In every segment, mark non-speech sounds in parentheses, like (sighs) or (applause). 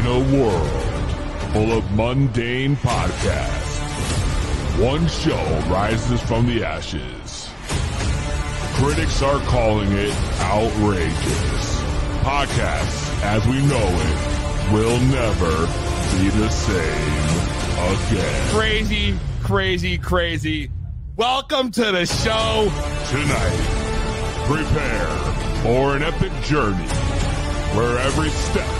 In a world full of mundane podcasts, one show rises from the ashes. Critics are calling it outrageous. Podcasts, as we know it, will never be the same again. Crazy, crazy, crazy. Welcome to the show. Tonight, prepare for an epic journey where every step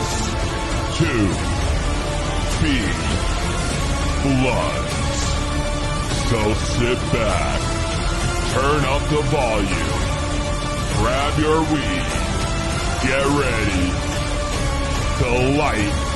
To Be Bloods. So sit back, turn up the volume, grab your weed, get ready to light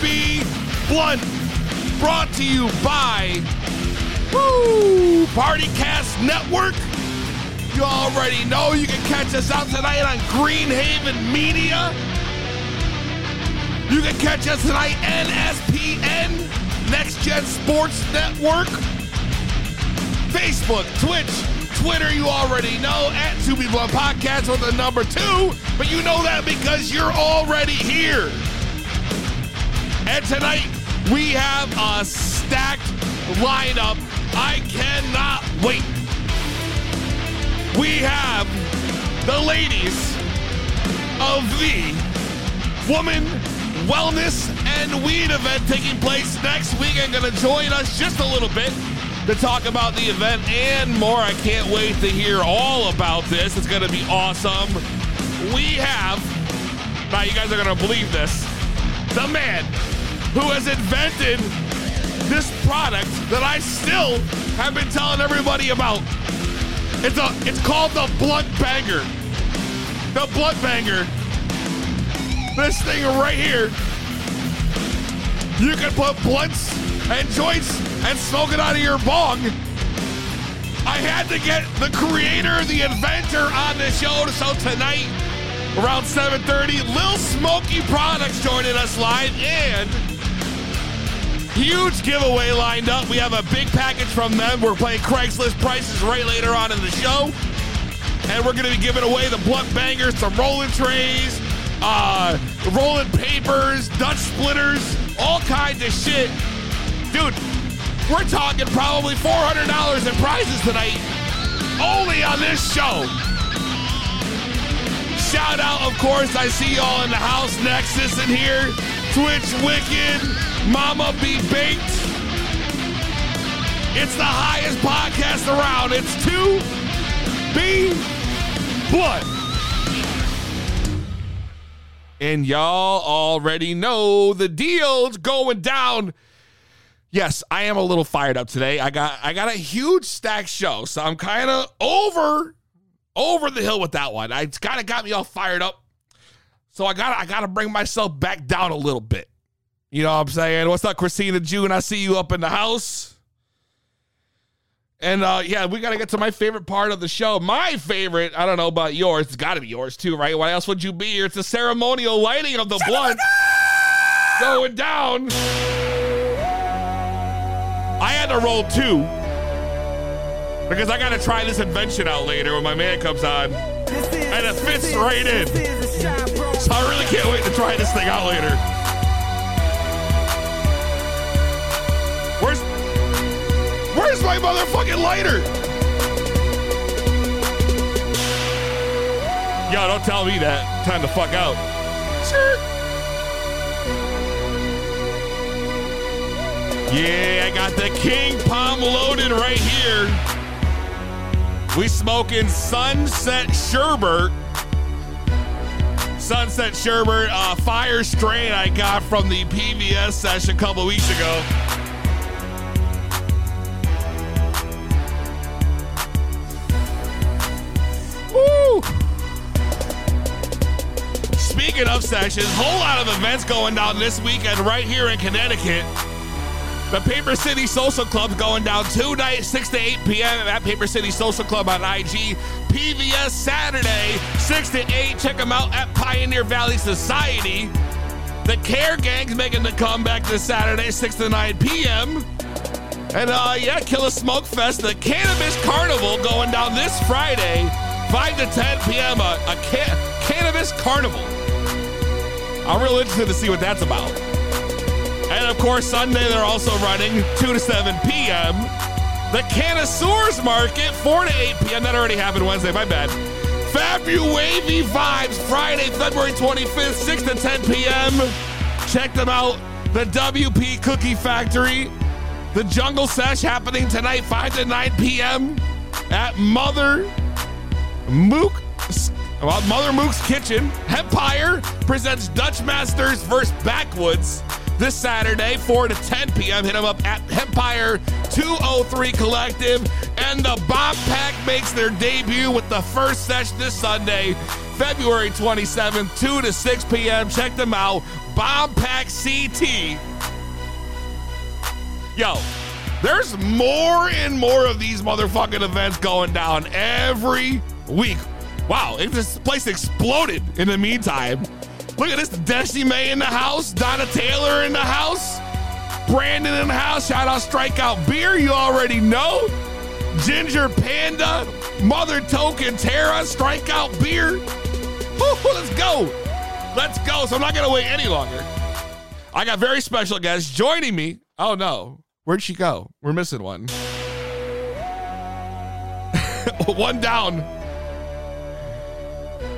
Be Blunt. Brought to you by Woo Partycast Network. You already know you can catch us out tonight on Greenhaven Media. You can catch us tonight NSPN, Next Gen Sports Network. Facebook, Twitch, Twitter, you already know, at 2B Blunt Podcast with the number two, but you know that because you're already here. And tonight, we have a stacked lineup. I cannot wait. We have the ladies of the Woman Wellness and Weed event taking place next week and going to join us just a little bit to talk about the event and more. I can't wait to hear all about this. It's going to be awesome. We have, now you guys are going to believe this, the man who has invented this product that I still have been telling everybody about. It's a it's called the Blunt Banger. The Blunt Banger. This thing right here. You can put blunts and joints and smoke it out of your bong. I had to get the creator, the inventor on the show. So tonight, around 7:30, Lil Smoky Products joining us live and huge giveaway lined up. We have a big package from them. We're playing Craigslist prices right later on in the show. And we're going to be giving away the blunt bangers, some rolling trays, uh, rolling papers, Dutch splitters, all kinds of shit. Dude, we're talking probably $400 in prizes tonight, only on this show. Shout out, of course, I see y'all in the house, Nexus in here, Twitch Wicked, Mama Be Baked. It's the highest podcast around. It's 2B Blunt. And y'all already know the deal's going down. Yes, I am a little fired up today. I got I got a huge stack show, so I'm kind of over over the hill with that one. It's kind of got me all fired up. So I got I got to bring myself back down a little bit. You know what I'm saying? What's up, Christina June? I see you up in the house. And uh, yeah, we got to get to my favorite part of the show. My favorite, I don't know about yours. It's got to be yours too, right? Why else would you be here? It's the ceremonial lighting of the blunt. going down. I had to roll two because I got to try this invention out later when my man comes on. And it fits right in. So I really can't wait to try this thing out later. My motherfucking lighter? Yo, don't tell me that. Time to fuck out. Sure. Yeah, I got the King Palm loaded right here. We smoking Sunset Sherbert. Sunset Sherbert, uh, fire strain I got from the PVS session a couple weeks ago. Speaking of sessions, whole lot of events going down this weekend right here in Connecticut. The Paper City Social Club going down tonight, 6 to 8 p.m. at Paper City Social Club on IG. PVS Saturday, 6 to 8. Check them out at Pioneer Valley Society. The Care Gang's making the comeback this Saturday, 6 to 9 p.m. And uh, yeah, Killer Smoke Fest, the Cannabis Carnival going down this Friday, 5 to 10 p.m. A, a ca- Cannabis Carnival. I'm real interested to see what that's about. And of course, Sunday they're also running 2 to 7 p.m. The Canosaurs Market, 4 to 8 p.m. That already happened Wednesday, my bad. Fabu Wavy Vibes, Friday, February 25th, 6 to 10 p.m. Check them out. The WP Cookie Factory. The Jungle Sesh happening tonight, 5 to 9 p.m. at Mother Mook. Well, Mother Mook's Kitchen. Empire presents Dutch Masters versus Backwoods this Saturday, 4 to 10 p.m. Hit them up at Empire 203 Collective. And the Bomb Pack makes their debut with the first session this Sunday, February 27th, 2 to 6 p.m. Check them out. Bomb Pack CT. Yo, there's more and more of these motherfucking events going down every week. Wow, it, this place exploded in the meantime. Look at this Destiny May in the house, Donna Taylor in the house, Brandon in the house. Shout out Strikeout Beer, you already know. Ginger Panda, Mother Token Terra, Strikeout Beer. Woo, let's go. Let's go. So I'm not going to wait any longer. I got very special guests joining me. Oh no, where'd she go? We're missing one. (laughs) one down.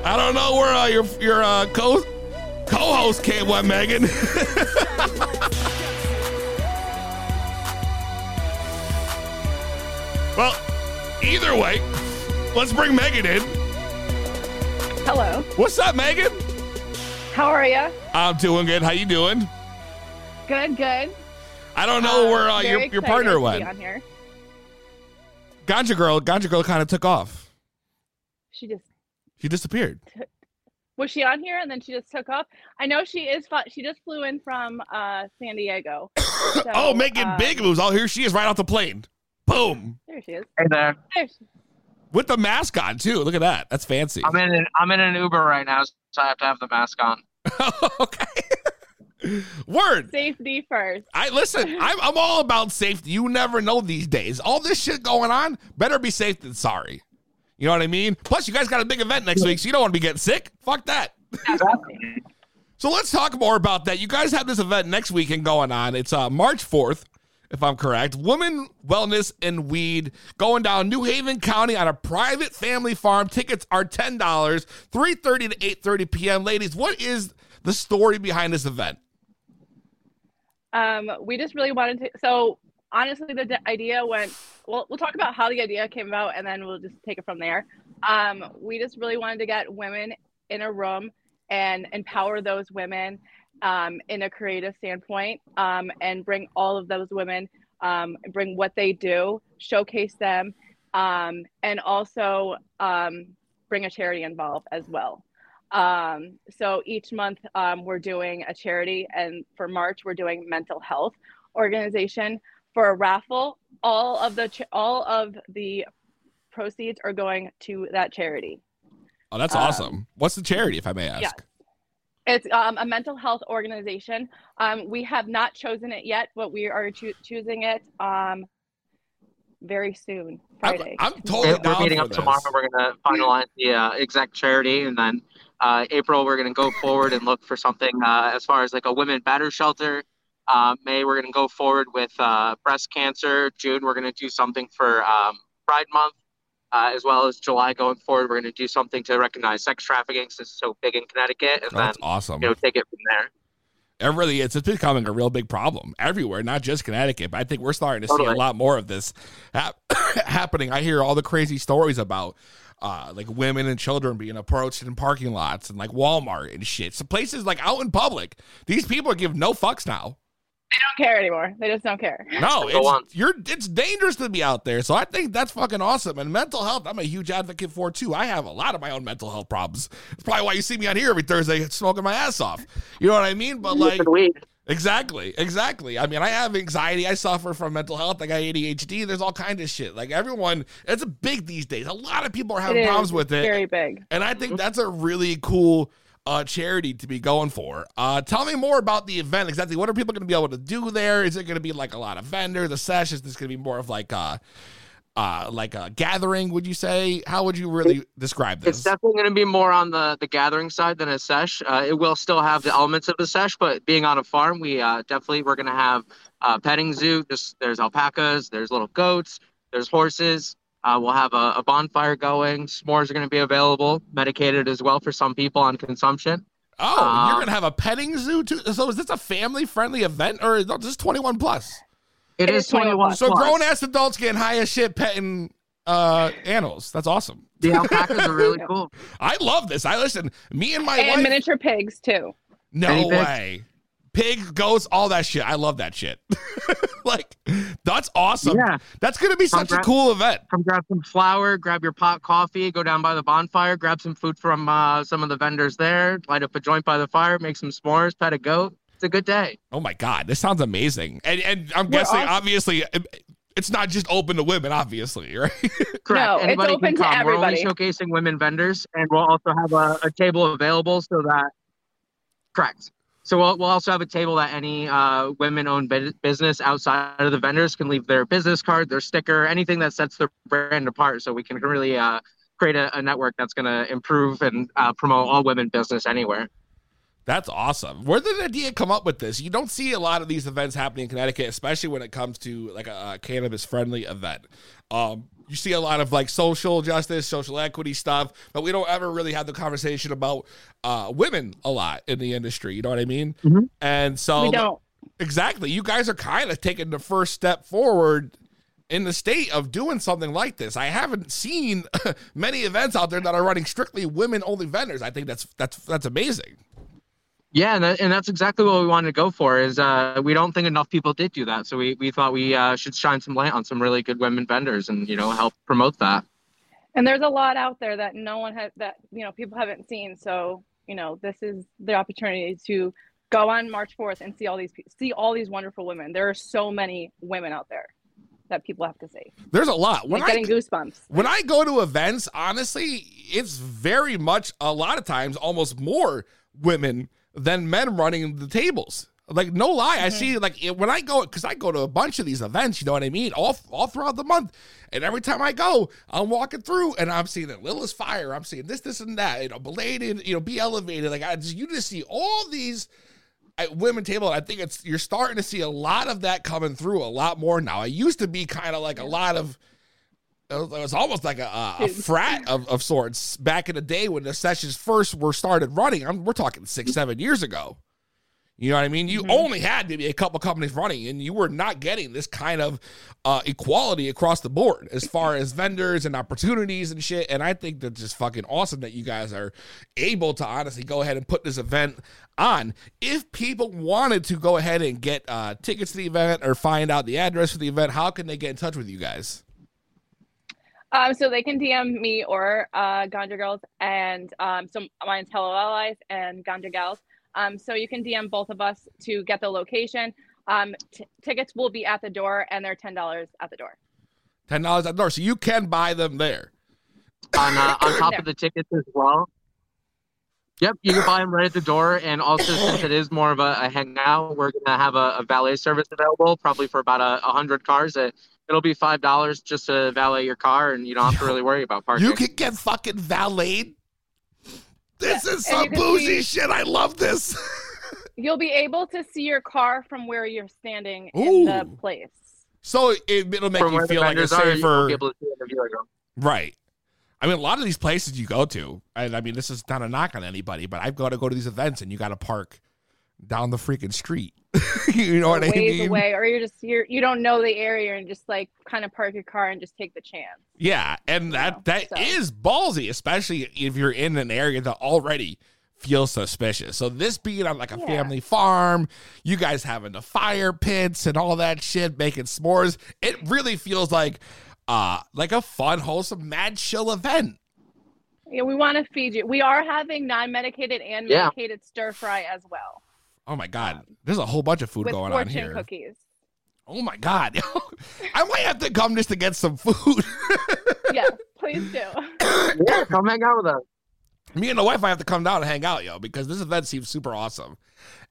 I don't know where uh, your your uh, co co-host came. What, Megan? (laughs) well, either way, let's bring Megan in. Hello. What's up, Megan? How are you? I'm doing good. How you doing? Good, good. I don't know Uh, where uh, your your partner went. On here. Ganja girl, Ganja girl kind of took off. She just She disappeared. was she on here and then she just took off. I know she is. She just flew in from uh, San Diego. (coughs) So, oh, making um, big moves. Oh, here she is, right off the plane. Boom, There she is. Hey there. There she, with the mask on too. Look at that. That's fancy. I'm in an I'm in an Uber right now, so I have to have the mask on. (laughs) okay. (laughs) Word. safety first. I listen. (laughs) I'm, I'm all about safety. You never know these days. All this shit going on. Better be safe than sorry. You know what I mean? Plus, you guys got a big event next week, so you don't want to be getting sick. Fuck that. So let's talk more about that. You guys have this event next weekend going on. It's uh, March 4th, if I'm correct. Women, Wellness, and Weed going down New Haven County on a private family farm. Tickets are $10, 3.30 to 8.30 p.m. Ladies, what is the story behind this event? Um, we just really wanted to. So honestly, the d- idea went. Well, we'll talk about how the idea came about, and then we'll just take it from there. Um, we just really wanted to get women in a room and empower those women um, in a creative standpoint, um, and bring all of those women, um, bring what they do, showcase them, um, and also um, bring a charity involved as well. Um, so each month um, we're doing a charity, and for March we're doing mental health organization for a raffle. All of the ch- all of the proceeds are going to that charity. Oh, that's Um, awesome. What's the charity, if I may ask? yeah. It's um, a mental health organization. Um, we have not chosen it yet, but we are choo- choosing it um, very soon, I'm, Friday. I'm totally We're down meeting for up this. tomorrow. We're going to finalize the uh, exact charity, and then uh, April we're going to go forward and look for something uh, as far as like a women batter shelter. Uh, May we're going to go forward with uh, breast cancer. June we're going to do something for um, Pride Month, uh, as well as July going forward. We're going to do something to recognize sex trafficking since it's so big in Connecticut, and Oh, then that's awesome. you know take it from there. It really is. It's becoming a real big problem everywhere, not just Connecticut. But I think we're starting to see a lot more of this hap- (coughs) happening. I hear all the crazy stories about uh, like women and children being approached in parking lots and like Walmart and shit. So places like out in public, these people give no fucks now. They don't care anymore. They just don't care. No, it's you're it's dangerous to be out there. So I think that's fucking awesome. And mental health, I'm a huge advocate for too. I have a lot of my own mental health problems. It's probably why you see me on here every Thursday smoking my ass off. You know what I mean? But like Exactly, exactly. I mean, I have anxiety. I suffer from mental health. I got ADHD. There's all kinds of shit. Like everyone, it's a big these days. A lot of people are having It is. problems with it, Very big. and I think that's a really cool uh, charity to be going for. Uh, tell me more about the event. Exactly, what are people going to be able to do there? Is it going to be like a lot of vendors, a sesh? Is this going to be more of like a, uh, like a gathering? Would you say? How would you really describe this? It's definitely going to be more on the the gathering side than a sesh. Uh, it will still have the elements of the sesh, but being on a farm, we uh, definitely we're going to have uh, petting zoo. Just there's alpacas, there's little goats, there's horses. Uh, we'll have a, a bonfire going. S'mores are going to be available, medicated as well for some people on consumption. oh, uh, you're going to have a petting zoo too. So is this a family friendly event or is this 21 plus? It It is is 21 21. So grown ass adults getting high as shit petting uh animals. That's awesome. The alpacas are really (laughs) cool. I love this. I listen. Me and my and wife. miniature pigs too. no Guinea pigs. way. Pigs, goats, all that shit. I love that shit. (laughs) like that's awesome. Yeah. That's gonna be such a cool event. Come grab some flour, grab your pot coffee, go down by the bonfire, grab some food from uh, some of the vendors there, light up a joint by the fire, make some s'mores, pet a goat. It's a good day. Oh my god, this sounds amazing. And and I'm We're guessing awesome. obviously it's not just open to women, obviously, (laughs) right? Correct. No, it's open can to come. We're only everybody. showcasing women vendors, and we'll also have a, a table available so that. Correct. So we'll, we'll also have a table that any uh, women-owned business outside of the vendors can leave their business card, their sticker, anything that sets their brand apart, so we can really uh, create a, a network that's going to improve and uh, promote all women business anywhere. That's awesome. Where did the idea come up with this? You don't see a lot of these events happening in Connecticut, especially when it comes to like a, a cannabis-friendly event. Um, you see a lot of like social justice, social equity stuff, but we don't ever really have the conversation about uh, women a lot in the industry. You know what I mean? Mhm. And so exactly, you guys are kind of taking the first step forward in the state of doing something like this. I haven't seen (laughs) many events out there that are running strictly women-only vendors. I think that's that's that's amazing. Yeah, and, that, and that's exactly what we wanted to go for. Is uh, we don't think enough people did do that, so we, we thought we uh, should shine some light on some really good women vendors and you know help promote that. And there's a lot out there that no one has that you know people haven't seen. So you know this is the opportunity to go on March 4th and see all these see all these wonderful women. There are so many women out there that people have to see. There's a lot. When Like I getting goosebumps. when I go to events, honestly, it's very much a lot of times almost more women than men running the tables. Like no lie, I mm-hmm. see like it- when I go because I go to a bunch of these events. You know what I mean? All all throughout the month, and every time I go, I'm walking through and I'm seeing it. Lilith's fire. I'm seeing this, this, and that. You know, belated. You know, be elevated. Like I just you just see all these at women table. I think it's you're starting to see a lot of that coming through a lot more now. It used to be kind of like a lot of it was, it was almost like a, a, a frat of, of sorts back in the day when the sessions first were started running. I'm, we're talking six, seven years ago. You know what I mean? You only had maybe a couple companies running, and you were not getting this kind of uh, equality across the board as far as vendors and opportunities and shit. And I think that's just fucking awesome that you guys are able to honestly go ahead and put this event on. If people wanted to go ahead and get uh, tickets to the event or find out the address for the event, how can they get in touch with you guys? Um, so they can DM me or uh, Ganja Girls, and um, so mine's Hello Allies and Ganja Gals. Um, so you can DM both of us to get the location. Um, t- tickets will be at the door, and they're ten dollars at the door. Ten dollars at the door, so you can buy them there. On uh, on top There. of the tickets as well. Yep, you can buy them right at the door. And also, since it is more of a, a hangout, we're gonna have a, a valet service available, probably for about a, a hundred cars. It, it'll be five dollars just to valet your car, and you don't have to really worry about parking. You can get fucking valeted. This Yeah, is some you bougie see- shit. I love this. (laughs) You'll be able to see your car from where you're standing in the place. So it, it'll make From you feel like a vendors are, you won't safer. to see in the viewing. Right. I mean, a lot of these places you go to, and I mean, this is not a knock on anybody, but I've got to go to these events and you got to park down the freaking street. (laughs) you know or what I ways mean? away, or you're just you're you don't know the area and just like kind of park your car and just take the chance. Yeah, and that know, that so. is ballsy, especially if you're in an area that already feels suspicious. So this being on like a Yeah. family farm, you guys having the fire pits and all that shit, making s'mores, it really feels like uh like a fun, wholesome, mad chill event. Yeah, we want to feed you. We are having non-medicated and Yeah. medicated stir fry as well Oh my god, there's a whole bunch of food going on fortune here. cookies. Oh my god, (laughs) I might have to come just to get some food. (laughs) yeah, please do. Yeah, come hang out with us. me and the wife I have to come down and hang out, yo, because this event seems super awesome.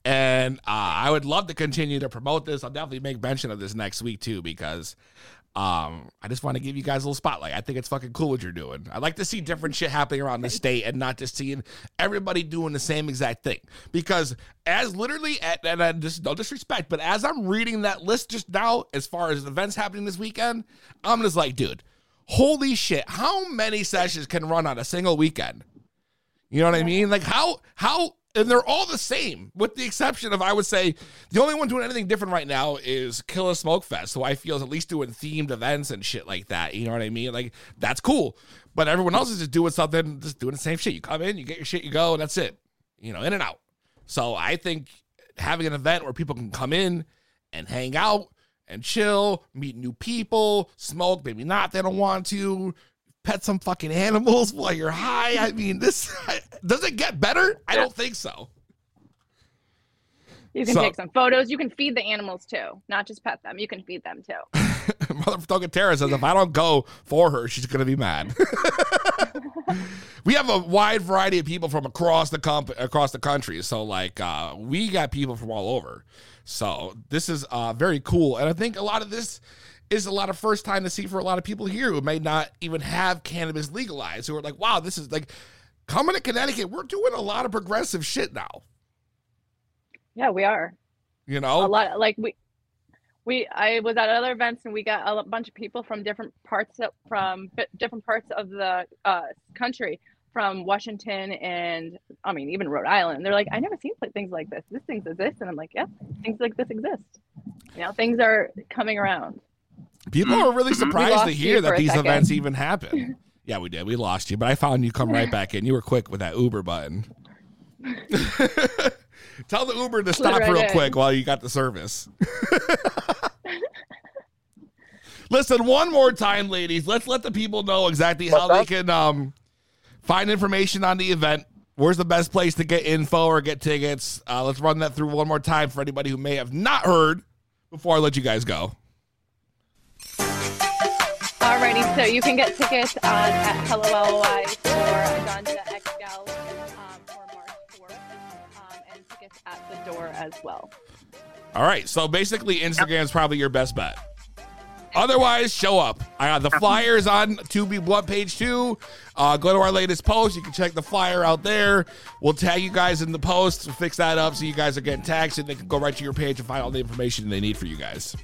And uh, I would love to continue to promote this. I'll definitely make mention of this next week too, because um, I just want to give you guys a little spotlight. I think it's fucking cool what you're doing. I like to see different shit happening around the state and not just seeing everybody doing the same exact thing. Because as literally, and I just no disrespect, but as I'm reading that list just now, as far as events happening this weekend, I'm just like, dude, holy shit, how many sessions can run on a single weekend? You know what I mean? Like how how and they're all the same, with the exception of I would say the only one doing anything different right now is Killa Smoke Fest, who I feel is at least doing themed events and shit like that. You know what I mean? Like that's cool. But everyone else is just doing something, just doing the same shit. You come in, you get your shit, you go, and that's it. You know, in and out. So I think having an event where people can come in and hang out and chill, meet new people, smoke, maybe not, they don't want to, pet some fucking animals while you're high. I mean, this (laughs) does it get better? I don't think so. You can So- take some photos. You can feed the animals too, not just pet them. You can feed them too. (laughs) Motherfucking Tara says if I don't go for her, she's gonna be mad. (laughs) we have a wide variety of people from across the comp- across the country, so like uh, we got people from all over. So this is uh, very cool, and I think a lot of this is a lot of first time to see for a lot of people here who may not even have cannabis legalized, who are like, wow, this is like coming to Connecticut. We're doing a lot of progressive shit now. Yeah, we are. You know, a lot like we we i was at other events and we got a bunch of people from different parts of from different parts of the uh, country from washington and i mean even rhode island they're like i never seen things like this this things exist and i'm like yeah things like this exist you know things are coming around People are really Mhm. Surprised to hear that these second. events even (laughs) happen. yeah, we did. We lost you, but I found you come right back in. You were quick with that Uber button. (laughs) Tell the Uber to stop right real in. quick while you got the service. (laughs) Listen, one more time, ladies. Let's let the people know exactly how they can um, find information on the event. Where's the best place to get info or get tickets? Uh, let's run that through one more time for anybody who may have not heard before I let you guys go. Alrighty, so you can get tickets on at for Ganja X Gal um, for March 4th, um, and tickets at the door as well. All right. So basically, Instagram is probably your best bet. Otherwise, show up. I got the flyers on 2B Blunt page two. Uh, go to our latest post. You can check the flyer out there. We'll tag you guys in the post. Fix that up so you guys are getting tagged and they can go right to your page and find all the information they need for you guys.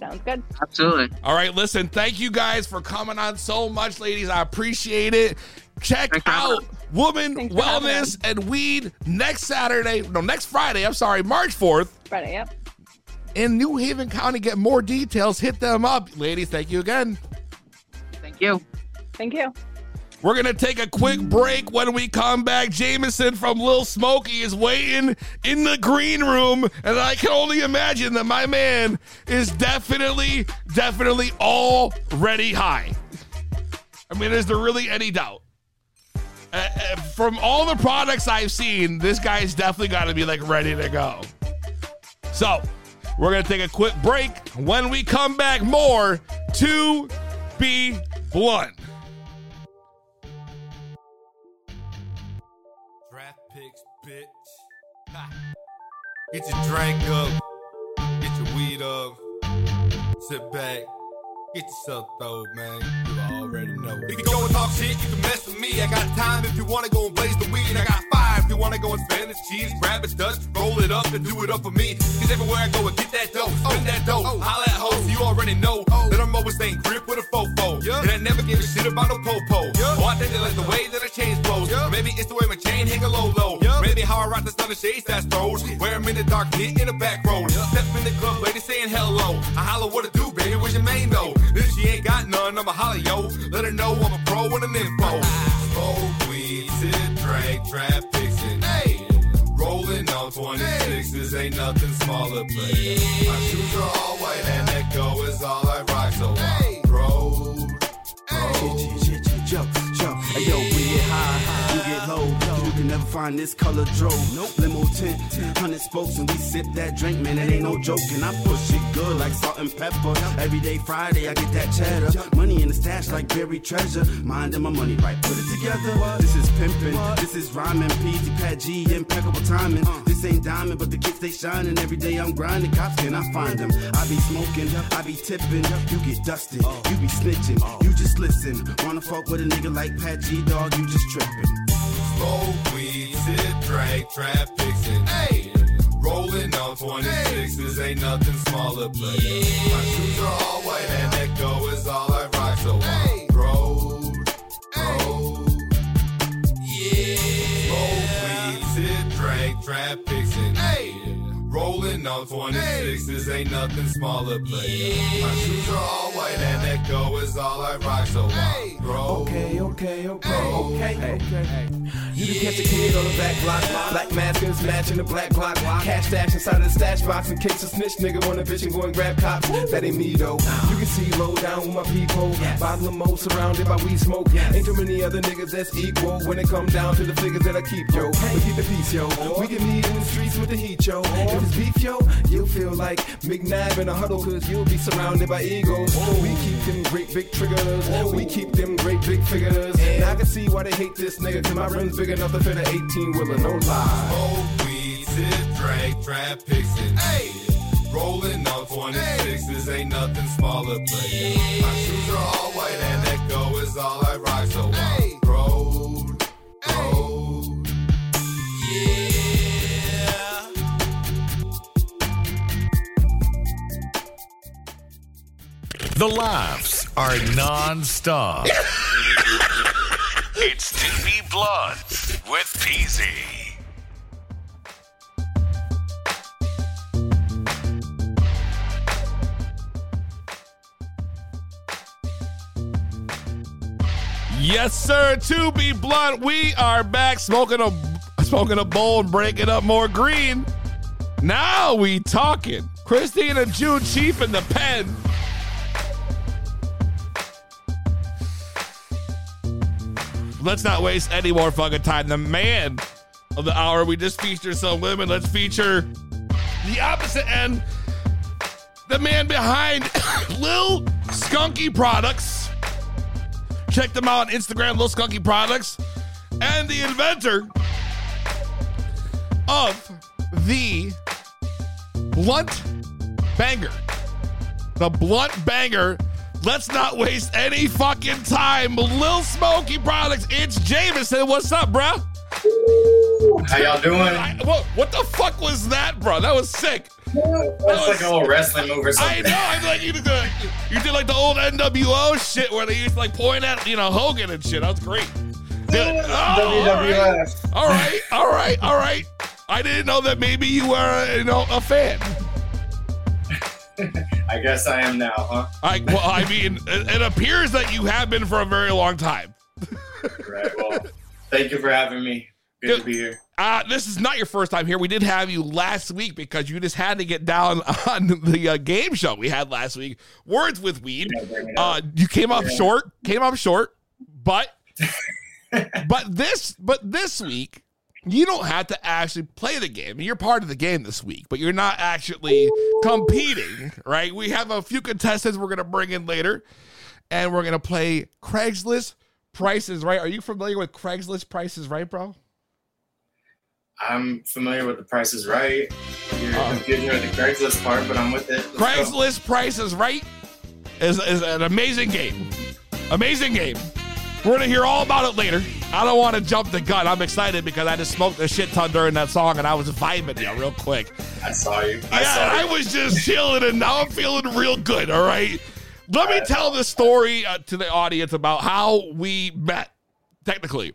Sounds good. Absolutely. All right, listen, thank you guys for coming on so much, ladies. I appreciate it. Check Thanks out Woman Thanks Wellness and Weed next Saturday. No, next Friday. I'm sorry, March 4th. Friday, yep. in New Haven County. Get more details. Hit them up. Ladies, thank you again. Thank you. Thank you. We're going to take a quick break. When we come back, Jameson from Lil Smoky is waiting in the green room. And I can only imagine that my man is definitely, definitely already high. I mean, is there really any doubt? Uh, uh, from all the products I've seen, this guy's definitely got to be like ready to go. So, we're going to take a quick break. When we come back, more to be blunt. Get your drink up, get your weed up, sit back. Get yourself though, man. You already know. If you go and talk shit, you can mess with me. I got time if you wanna go and blaze the weed. I got five if you wanna go and spend the cheese, grab it, dust, roll it up, and do it up for me. Cause everywhere I go and get that dough, spend that dough. Holla at hoes, you already know that I'm always staying grip with a fofo. And I never give a shit about no popo. Oh, I think they like the way that I change clothes. Maybe it's the way my chain hang a low low. Maybe how I rock the stunner shades that's throws. Wear 'em in the dark, hit in the back road. Step in the club, lady saying hello. I holla what it do, baby, where's your main though? If she ain't got none, I'ma holla yo. Let her know I'm a pro and an info. Smoke weed, sit, drink, trap, fixin'. Hey, rolling on 26s ain't nothing smaller, player. My shoes are all white and Echo is all I rock, so I road, road. Yo, yo, hey, yo, find this color drove. Nope. Limo tint, hundred spokes, and we sip that drink, man. It ain't no joking. I push it good like salt and pepper. Every day Friday, I get that cheddar. Money in the stash like buried treasure. Mind Minding my money right, put it together. This is pimping, this is rhyming. PZ Pat G, impeccable timing. This ain't diamond, but the kids they shining. Every day I'm grinding, cops can I find them? I be smoking, I be tipping. You get dusted, you be snitching. You just listen. Wanna fuck with a nigga like Pat G, dog? You just tripping. Smoke weed, sit, drink, trap, fixin'. Hey, rolling on 26s ain't nothing smaller, player. My shoes are all white and Echo is all I rock, so I road, road. Yeah. Smoke weed, sit, fixin'. Hey, rolling on 26s ain't nothing smaller, player. My shoes are all white and that Echo is all I rock, so I road. Okay, okay, okay, okay, okay. You can catch a kid on the back block. Black maskers matching the black block. Cash stash inside of the stash box in case a snitch nigga want a bitch and go and grab cops. That ain't me though. You can see low down with my people. Bottle of mo surrounded by weed smoke. Ain't too many other niggas that's equal when it come down to the figures that I keep, yo. We keep the peace, yo. We can meet in the streets with the heat, yo. If it's beef, yo, you'll feel like McNabb in a huddle, cause you'll be surrounded by egos. We keep them great big triggers. We keep them great big figures. Now I can see why they hate this nigga, cause my rim's big enough to fit an 18 wheeler, no lie. Smoke weed, sit, drink, trap, fixin'. Hey, rolling on 26s ain't nothing smaller, player. My shoes are all white and Echo is all I rock, so I The laughs are non-stop. it's TV Bloods with PZ. Yes, sir. To be blunt, we are back smoking a smoking a bowl and breaking up more green. Now we talking. Christina June Chief in the pen. Let's not waste any more fucking time. The man of the hour. We just featured some women. Let's feature the opposite end. The man behind (coughs) Lil Skunky Products. Check them out on Instagram, Lil Skunky Products. And the inventor of the Blunt Banger. The Blunt Banger. Let's not waste any fucking time. Lil Smoky Products. It's Jameson. What's up, bro? How y'all doing? I, what, what the fuck was that, bro? That was sick. That's like an old wrestling move or something. I know. I'm like you did, the, you did like the old NWO shit where they used to like point at you know Hogan and shit. That was great. Oh, all right. WWF. all right, all right, all right. I didn't know that maybe you were uh, you know a fan. (laughs) I guess I am now, huh? I well, I mean, (laughs) it, it appears that you have been for a very long time. Right. Well, thank you for having me. Good to be here. Uh, this is not your first time here. We did have you last week because you just had to get down (laughs) on the uh, game show we had last week. Words with Weed. Yeah, bring it Uh, you came up Yeah. short. Came up short, but but this but this week you don't have to actually play the game. You're part of the game this week, but you're not actually competing, right? We have a few contestants we're gonna bring in later, and we're gonna play Craigslist prices right. Are you familiar with Craigslist prices right, bro? I'm familiar with the Prices Right. You're Uh. confusing with the Craigslist part, but I'm with it. Let's. Craigslist Price is Right is, is an amazing game. Amazing game. We're gonna hear all about it later. I don't want to jump the gun. I'm excited because I just smoked a shit ton during that song and I was vibing you real quick. I saw you. I yeah, saw I was just chilling, and now I'm feeling real good. All right, let me tell the story uh, to the audience about how we met. Technically,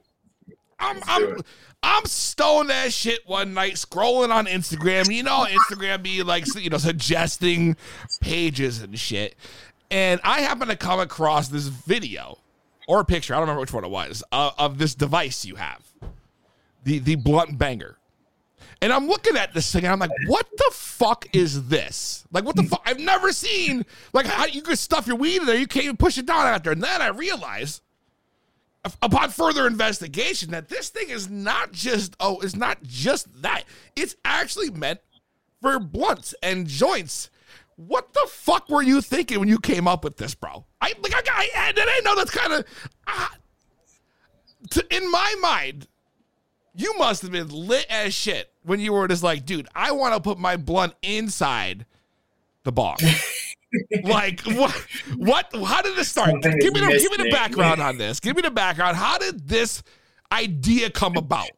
I'm I'm. I'm stoned that shit one night, scrolling on Instagram. You know, Instagram be like you know suggesting pages and shit, and I happen to come across this video or a picture. I don't remember which one it was uh, of this device you have, the the blunt banger. And I'm looking at this thing and I'm like, what the fuck is this? Like, what the fuck? I've never seen, like, how you could stuff your weed in there. You can't even push it down after. And then I realized, up- upon further investigation, that this thing is not just, oh, it's not just that. It's actually meant for blunts and joints. What the fuck were you thinking when you came up with this, bro? I like, I, I, I didn't know that's kind of, uh, in my mind, you must have been lit as shit when you were just like, dude, I want to put my blunt inside the bong. (laughs) like what? What? How did this start? Give me the give me the background on this. Give me the background. How did this idea come about?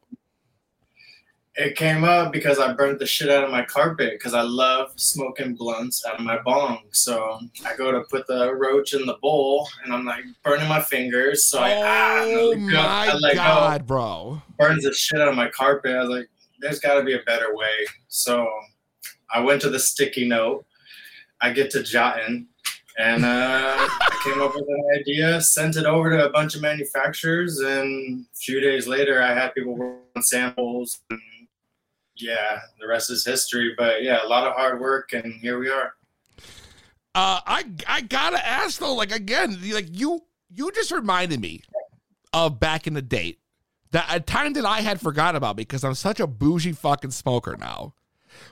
It came up because I burnt the shit out of my carpet because I love smoking blunts out of my bong. So I go to put the roach in the bowl and I'm like burning my fingers. So I, ah, oh let go. I my let go. god, bro! burns the shit out of my carpet. I was like, there's got to be a better way. So I went to the sticky note. I get to jotting, and uh, I (laughs) came up with an idea, sent it over to a bunch of manufacturers, and a few days later, I had people work on samples. And yeah, the rest is history. But yeah, a lot of hard work, and here we are. Uh, I I gotta ask though, like again, like you you just reminded me of back in the day that a time that I had forgot about because I'm such a bougie fucking smoker now,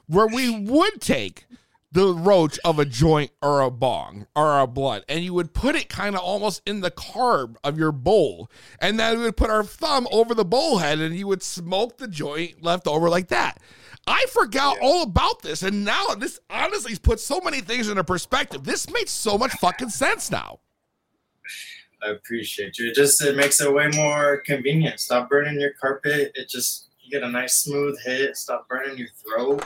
where we would take the roach of a joint or a bong or a blunt and you would put it kind of almost in the carb of your bowl and then we would put our thumb over the bowl head and you would smoke the joint left over like that i forgot all about this and now this honestly puts so many things into perspective this makes so much fucking sense now I appreciate you. It just it makes it way more convenient. Stop burning your carpet. It just you get a nice smooth hit. Stop burning your throat.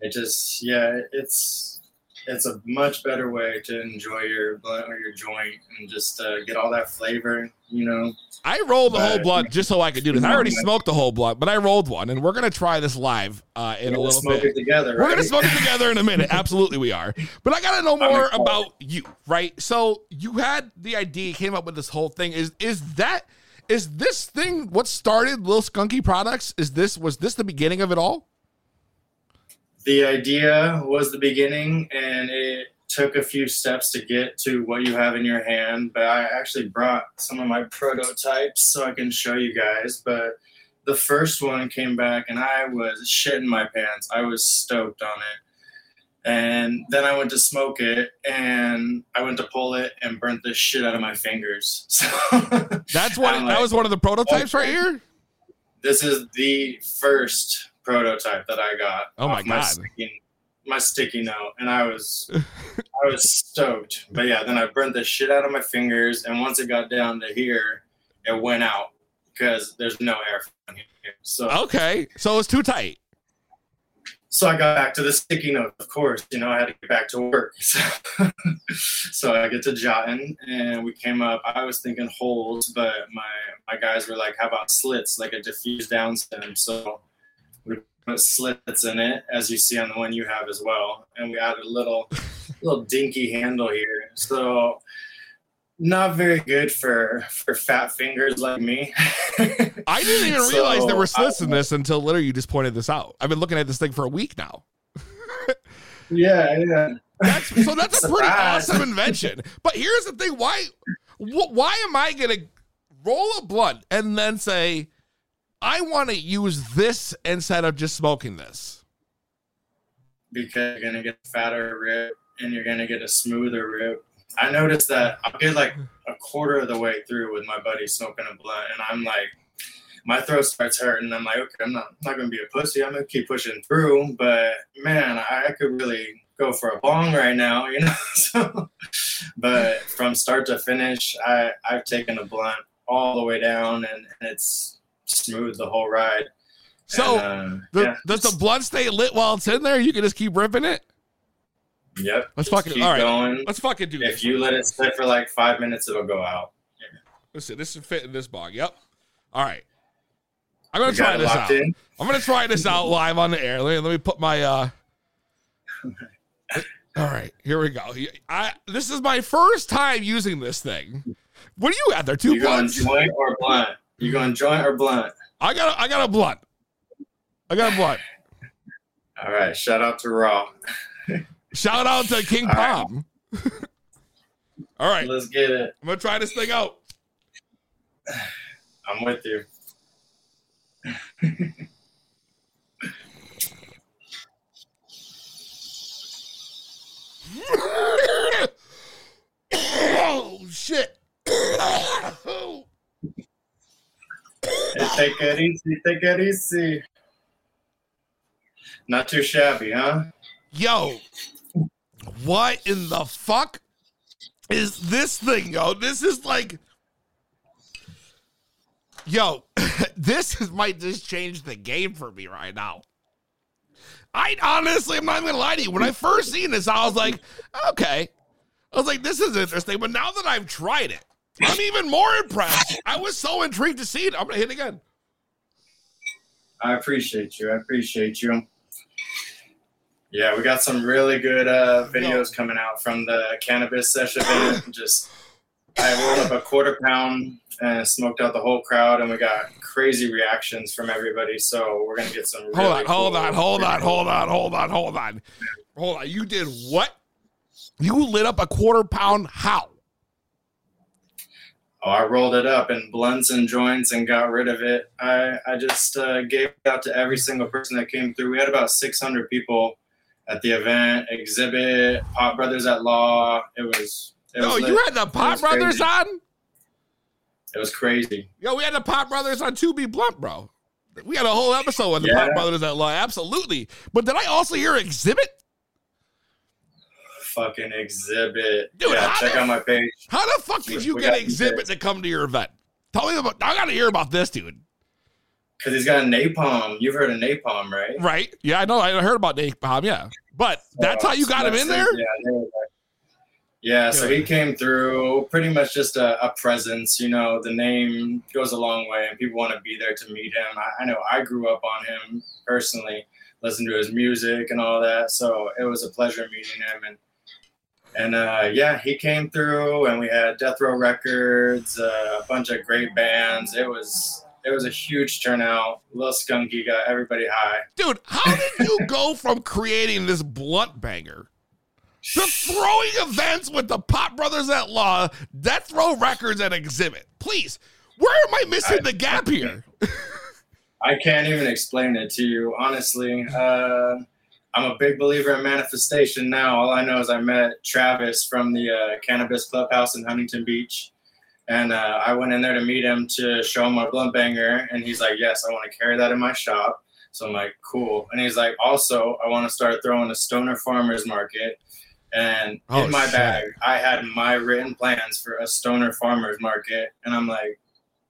It just yeah, it's it's a much better way to enjoy your blunt or your joint and just uh, get all that flavor. You know, I rolled the whole blunt just so I could do this. I already smoked the whole blunt, but I rolled one, and we're gonna try this live uh, in a little smoke bit. it together. We're gonna smoke it together in a minute. (laughs) Absolutely, we are. But I gotta know more about you, right? So you had the idea, came up with this whole thing. Is is that is this thing what started Lil Skunky Products? Is this was this the beginning of it all? The idea was the beginning and it took a few steps to get to what you have in your hand but i actually brought some of my prototypes so i can show you guys but the first one came back and i was shitting my pants. I was stoked on it. And then i went to smoke it and i went to pull it and burnt the shit out of my fingers. (laughs) So That's what I'm that was one of the prototypes right here. this is the first prototype that I got. Oh my God. sticky, my sticky note, and I was, (laughs) I was stoked. But yeah, then I burnt the shit out of my fingers, and once it got down to here, it went out because there's no air here. So, Okay, so it's too tight. so I got back to the sticky note. Of course, you know I had to get back to work. (laughs) So, so I get to jotting, and we came up. I was thinking holes, but my my guys were like, "How about slits, like a diffused down stem?" So put slits in it, as you see on the one you have as well, and we added a little (laughs) little dinky handle here. So not very good for for fat fingers like me. (laughs) I didn't even So, realize there were I- slits in this until literally you just pointed this out. I've been looking at this thing for a week now. (laughs) Yeah, yeah. That's so that's a pretty awesome invention. But here's the thing: why, wh- why am I gonna roll a blunt and then say, I want to use this instead of just smoking this? because you're gonna get fatter rip and you're gonna get a smoother rip. I noticed that I'll get like a quarter of the way through with my buddy smoking a blunt, and I'm like, my throat starts hurting. I'm like, okay, I'm not, I'm not gonna be a pussy. I'm gonna keep pushing through. But man, I, I could really go for a bong right now, you know. (laughs) so, but from start to finish, I I've taken a blunt all the way down, and, and it's smooth the whole ride. So, And, uh, The, yeah, does the blunt stay lit while it's in there? You can just keep ripping it. yep. Let's fucking keep all right. going. Let's fucking do If this. If you let it sit for like five minutes, it'll go out. Listen, this is fit in this bong. Yep. All right. I'm gonna You try this out. in? I'm gonna try this out live on the air. Let me, let me put my uh (laughs) All right, here we go. I this is my first time using this thing. What do you have there? Two You blunts? joint or blunt? You going joint or blunt? I got a, I got a blunt. I got a blunt. (laughs) All right. Shout out to Raw. (laughs) Shout out to King All right. Palm. (laughs) All right, Let's get it. I'm gonna try this thing out. (sighs) I'm with you. oh shit! (coughs) Oh. Take it easy. Take it easy. Not too shabby, huh? Yo, what in the fuck is this thing, yo? This is like, yo, (laughs) this is, might just change the game for me right now. I honestly, I'm not even gonna lie to you. When I first seen this, I was like, okay. I was like, this is interesting. But now that I've tried it, I'm even more impressed. I was so intrigued to see it. I'm gonna hit it again. I appreciate you. I appreciate you. Yeah, we got some really good uh, videos coming out from the cannabis session. (coughs) Just I rolled up a quarter pound and smoked out the whole crowd, and we got crazy reactions from everybody. So we're gonna get some. Really Hold on, hold cool- on, hold on, hold on, hold on, hold on. Hold on. You did what? You lit up a quarter pound how? Oh, I rolled it up in blunts and joints and got rid of it. I, I just uh, gave it out to every single person that came through. We had about 600 people at the event, Xzibit, Pot Brothers at Law. It was. It Yo, was you lit. had the Pot Brothers crazy. on? It was crazy. Yo, we had the Pot Brothers on 2B Blunt, bro. We had a whole episode with the Yeah. Pot Brothers at law. Absolutely. But did I also hear Xzibit? Fucking Xzibit. Dude, yeah, check the- out my page. How the fuck did you We get Xzibit to come to your event? Tell me about I gotta hear about this, dude. Because he's got a napalm. You've heard of napalm, right? Right? Yeah, I know. I heard about Napalm, yeah. But that's how you got him in there? Yeah, they. Yeah, so he came through pretty much just a, a presence. You know, the name goes a long way, and people want to be there to meet him. I, I know I grew up on him personally, listened to his music and all that. So it was a pleasure meeting him. And and uh, yeah, he came through, and we had Death Row Records, uh, a bunch of great bands. It was it was a huge turnout. Lil Skunky got everybody high. Dude, how did you (laughs) go from creating this blunt banger to throwing events with the Pot Brothers at Law, Death Row Records, and Xzibit? Please, where am I missing the gap here? (laughs) I can't even explain it to you, honestly. Uh, I'm a big believer in manifestation now. All I know is I met Travis from the uh, Cannabis Clubhouse in Huntington Beach. And uh, I went in there to meet him to show him my blunt banger. And he's like, Yes, I want to carry that in my shop. So I'm like, Cool. And he's like, Also, I want to start throwing a stoner farmers market. And Oh, in my shit. bag, I had my written plans for a stoner farmers market. And I'm like,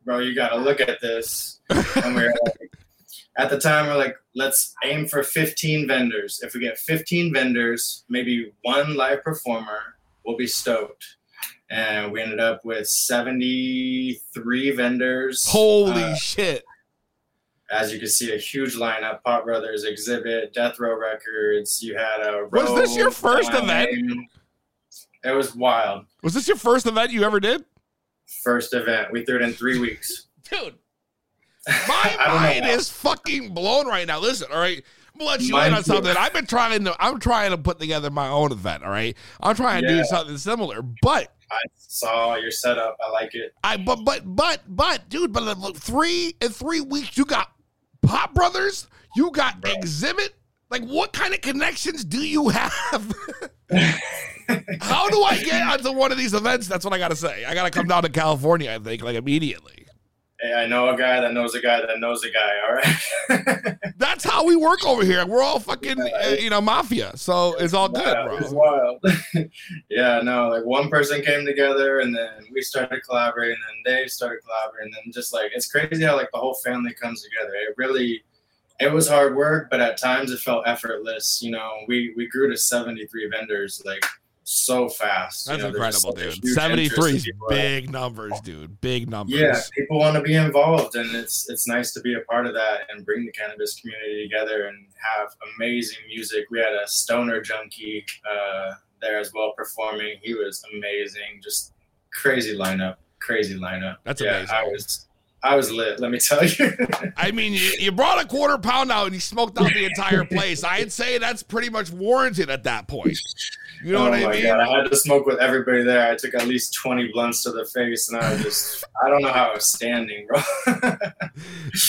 Bro, you got to look at this. And we we're like, at the time we're like let's aim for 15 vendors if we get 15 vendors maybe one live performer we'll be stoked and we ended up with 73 vendors Holy Uh, shit. as you can see a huge lineup Pot Brothers Xzibit death row records you had a Was this your first Time. event? it was wild Was this your first event you ever did? first event we threw it in three weeks Dude, (laughs) my I don't know mind is fucking blown right now. Listen, all right. I'm gonna let you Mine in on too. something. I've been trying to I'm trying to put together my own event, all right? I'm trying to Yeah. do something similar, but i saw your setup i like it I but but but but dude, but look, three in three weeks you got Pot Brothers, you got Xzibit. Like, what kind of connections do you have? (laughs) How do I get onto one of these events? That's what I gotta say. I gotta come down to California. I think like immediately. Hey, I know a guy that knows a guy that knows a guy. All right. (laughs) That's how we work over here. We're all fucking, uh, you know, mafia. So it's all good, Yeah, bro. It's wild. (laughs) yeah, no, like one person came together and then we started collaborating and then they started collaborating and then just like it's crazy how like the whole family comes together. It really it was hard work, but at times it felt effortless. You know, we we grew to 73 vendors like so fast. That's you know, incredible, dude. 73 is big numbers, dude. Big numbers. Yeah, people want to be involved, and it's it's nice to be a part of that and bring the cannabis community together and have amazing music. We had a stoner junkie uh, there as well performing. He was amazing, just crazy lineup, crazy lineup. That's yeah, amazing. I was I was lit. Let me tell you. (laughs) I mean, you, you brought a quarter pound out and you smoked out the entire place. I'd say that's pretty much warranted at that point. (laughs) You know oh what I my mean? god! I had to smoke with everybody there. I took at least twenty blunts to the face, and I was just (laughs) I don't know how I was standing, bro. (laughs)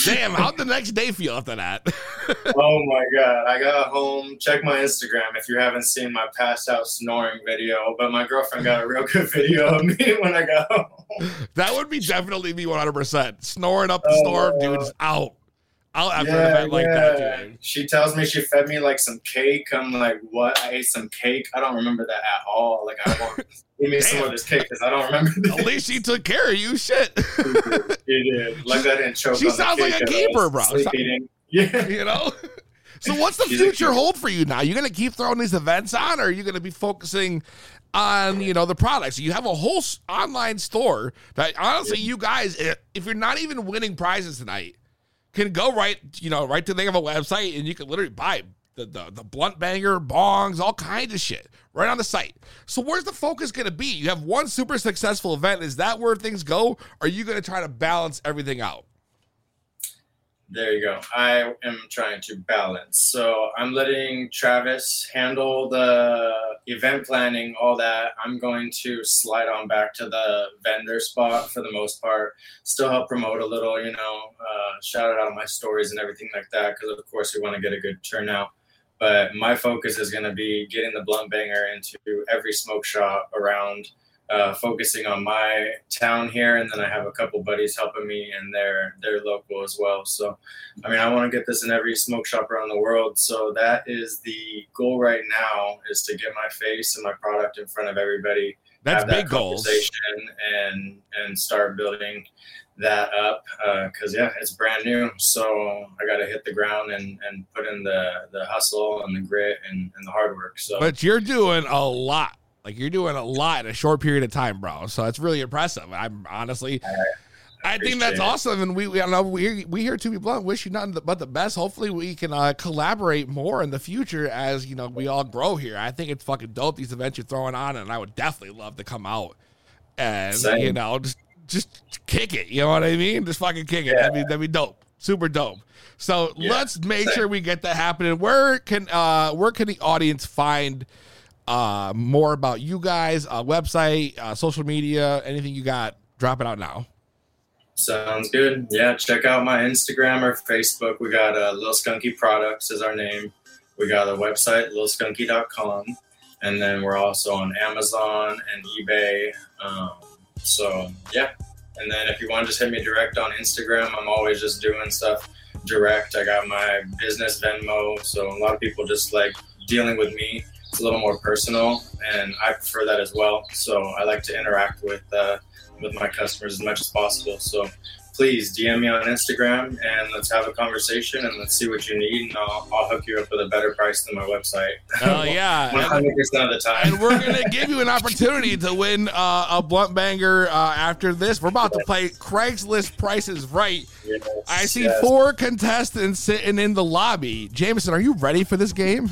Damn, how'd the next day feel after that? (laughs) oh my god! I got home. Check my Instagram if you haven't seen my passed out snoring video. But my girlfriend got a real good video of me when I got home. that would be definitely me 100%. Snoring up the Oh, storm, dude, is out. After an event like that, dude. She tells me she fed me like some cake. I'm like, what? I ate some cake. I don't remember that at all. Like, I want (laughs) give me some of this cake because I don't remember. At least she took care of you. Shit. (laughs) You did. Like I didn't choke. She sounds like a I uh, keeper, bro. (laughs) Yeah. You know? So what's the She's future hold for you now? You're gonna keep throwing these events on, or are you gonna be focusing on you know the products? You have a whole online store that honestly, you guys, eh, if you're not even winning prizes tonight, can go right you know right to they have a website and you can literally buy the, the the blunt banger bongs, all kinds of shit right on the site. So where's the focus gonna be? You have one super successful event. Is that where things go? Are you gonna try to balance everything out? There you go. I am trying to balance. So I'm letting Travis handle the event planning, all that. I'm going to slide on back to the vendor spot for the most part. Still help promote a little, you know, uh, shout out my stories and everything like that, because of course we want to get a good turnout. But my focus is going to be getting the blunt banger into every smoke shop around uh, focusing on my town here, and then I have a couple buddies helping me, and they're they're local as well. So, I mean, I want to get this in every smoke shop around the world. So that is the goal right now: is to get my face and my product in front of everybody. That's that big goals. And and start building that up because yeah, it's brand new. So I got to hit the ground and and put in the the hustle and the grit and, and the hard work. So But you're doing a lot. Like you're doing a lot in a short period of time, bro. So it's really impressive. I'm honestly, I think that's it. awesome. And we, we I don't know we we here to be blunt. Wish you nothing but the best. Hopefully we can uh, collaborate more in the future as you know we all grow here. I think it's fucking dope these events you're throwing on, and I would definitely love to come out and Same. you know just just kick it. You know what I mean? Just fucking kick it. That'd be that'd be dope. Super dope. So Yeah, let's make same. sure we get that happening. Where can uh where can the audience find uh more about you guys, uh website, uh social media, anything you got? Drop it out now. Sounds good. Yeah, check out my Instagram or Facebook. We got uh, Lil Skunky Products is our name. We got a website, lilskunky.com. And then we're also on Amazon and eBay. Um, so, yeah. And then if you want to just hit me direct on Instagram, I'm always just doing stuff direct. I got my business Venmo. So, a lot of people just like dealing with me. It's a little more personal, and I prefer that as well. So, I like to interact with uh, with my customers as much as possible. So please DM me on Instagram and let's have a conversation and let's see what you need and I'll, I'll hook you up with a better price than my website. Oh yeah. (laughs) 100% of the time. and we're gonna give you an opportunity to win uh, a blunt banger uh, after this. We're about to play Craigslist Prices Right. Yes, I see yes. four contestants sitting in the lobby. Jameson, are you ready for this game?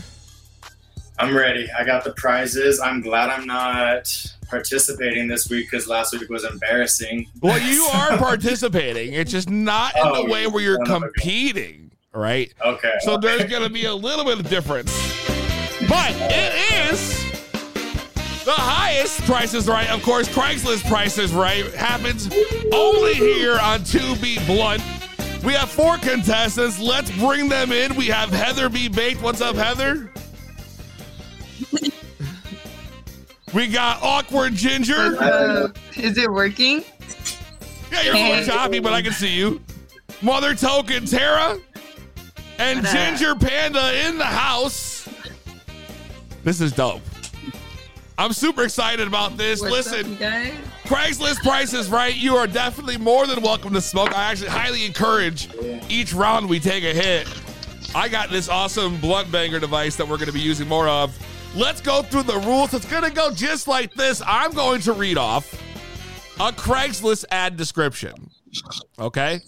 I'm ready. I got the prizes. I'm glad I'm not participating this week because last week was embarrassing. Well, you (laughs) are participating. It's just not in Oh, the way where you're oh, of competing, right? Okay. So there's going to be a little bit of difference. But it is the highest prices right. Of course, Craigslist prices right happens only here on 2B Blunt. We have four contestants. Let's bring them in. We have Heather B. Baked. What's up, Heather? We got Awkward Ginger. Uh, is it working? Yeah, you're a little choppy, but I can see you. Mother Token Tara and What up? Ginger Panda in the house. This is dope. I'm super excited about this. What's Listen, guys? Craigslist price is right. You are definitely more than welcome to smoke. I actually highly encourage each round we take a hit. I got this awesome blunt banger device that we're going to be using more of. Let's go through the rules. It's going to go just like this. I'm going to read off a Craigslist ad description. Okay?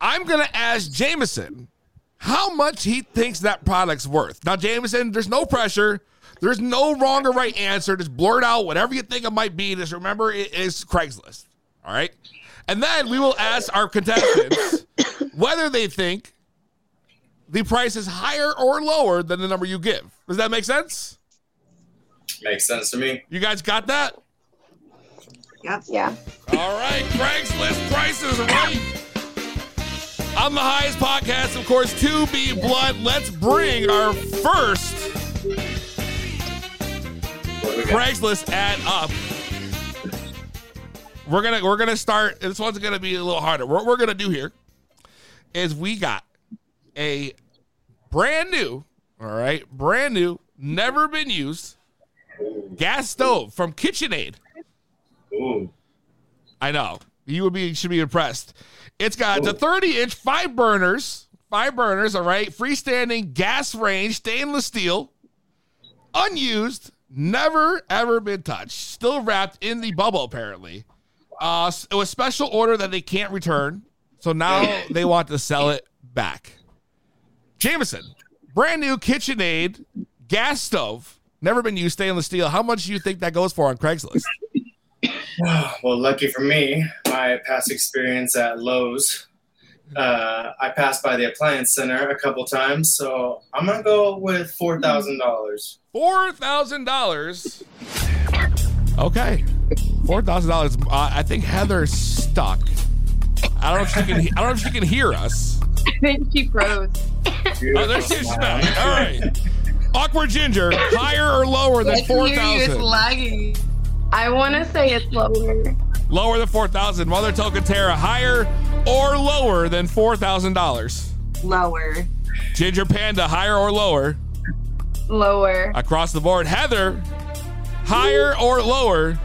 I'm going to ask Jameson how much he thinks that product's worth. Now, Jameson, there's no pressure. There's no wrong or right answer. Just blurt out whatever you think it might be. Just remember it is Craigslist. All right. And then we will ask our contestants (coughs) whether they think the price is higher or lower than the number you give. Does that make sense? Makes sense to me. You guys got that? Yep. Yeah. All right, Craigslist prices right. On the highest podcast, of course, 2B Blunt. Let's bring our first What do we? Craigslist ad up. We're gonna we're gonna start. This one's gonna be a little harder. What we're gonna do here is we got a brand new, all right, brand new, never been used gas stove from KitchenAid. Ooh. I know. You would be should be impressed. It's got the 30 inch five burners, five burners, all right, freestanding gas range, stainless steel, unused, never ever been touched, still wrapped in the bubble apparently. Uh, it was special order that they can't return, so now they want to sell it back. Jameson, brand new KitchenAid gas stove, never been used, stainless steel. How much do you think that goes for on Craigslist? (sighs) Well, lucky for me, my past experience at Lowe's, uh, I passed by the appliance center a couple times, so I'm gonna go with four thousand dollars. Four thousand dollars. Okay, four thousand dollars. Uh, I think Heather's stuck. I don't know if she can. I don't know if she can hear us. I think she froze. Oh, there she is. She's back. All right. Awkward ginger, higher or lower than I four hear you. It's thousand? lagging. I want to say it's lower. Lower than four thousand. Mother Tokatera, higher or lower than four thousand dollars? Lower. Ginger Panda, higher or lower? Lower. Across the board. Heather, higher or lower?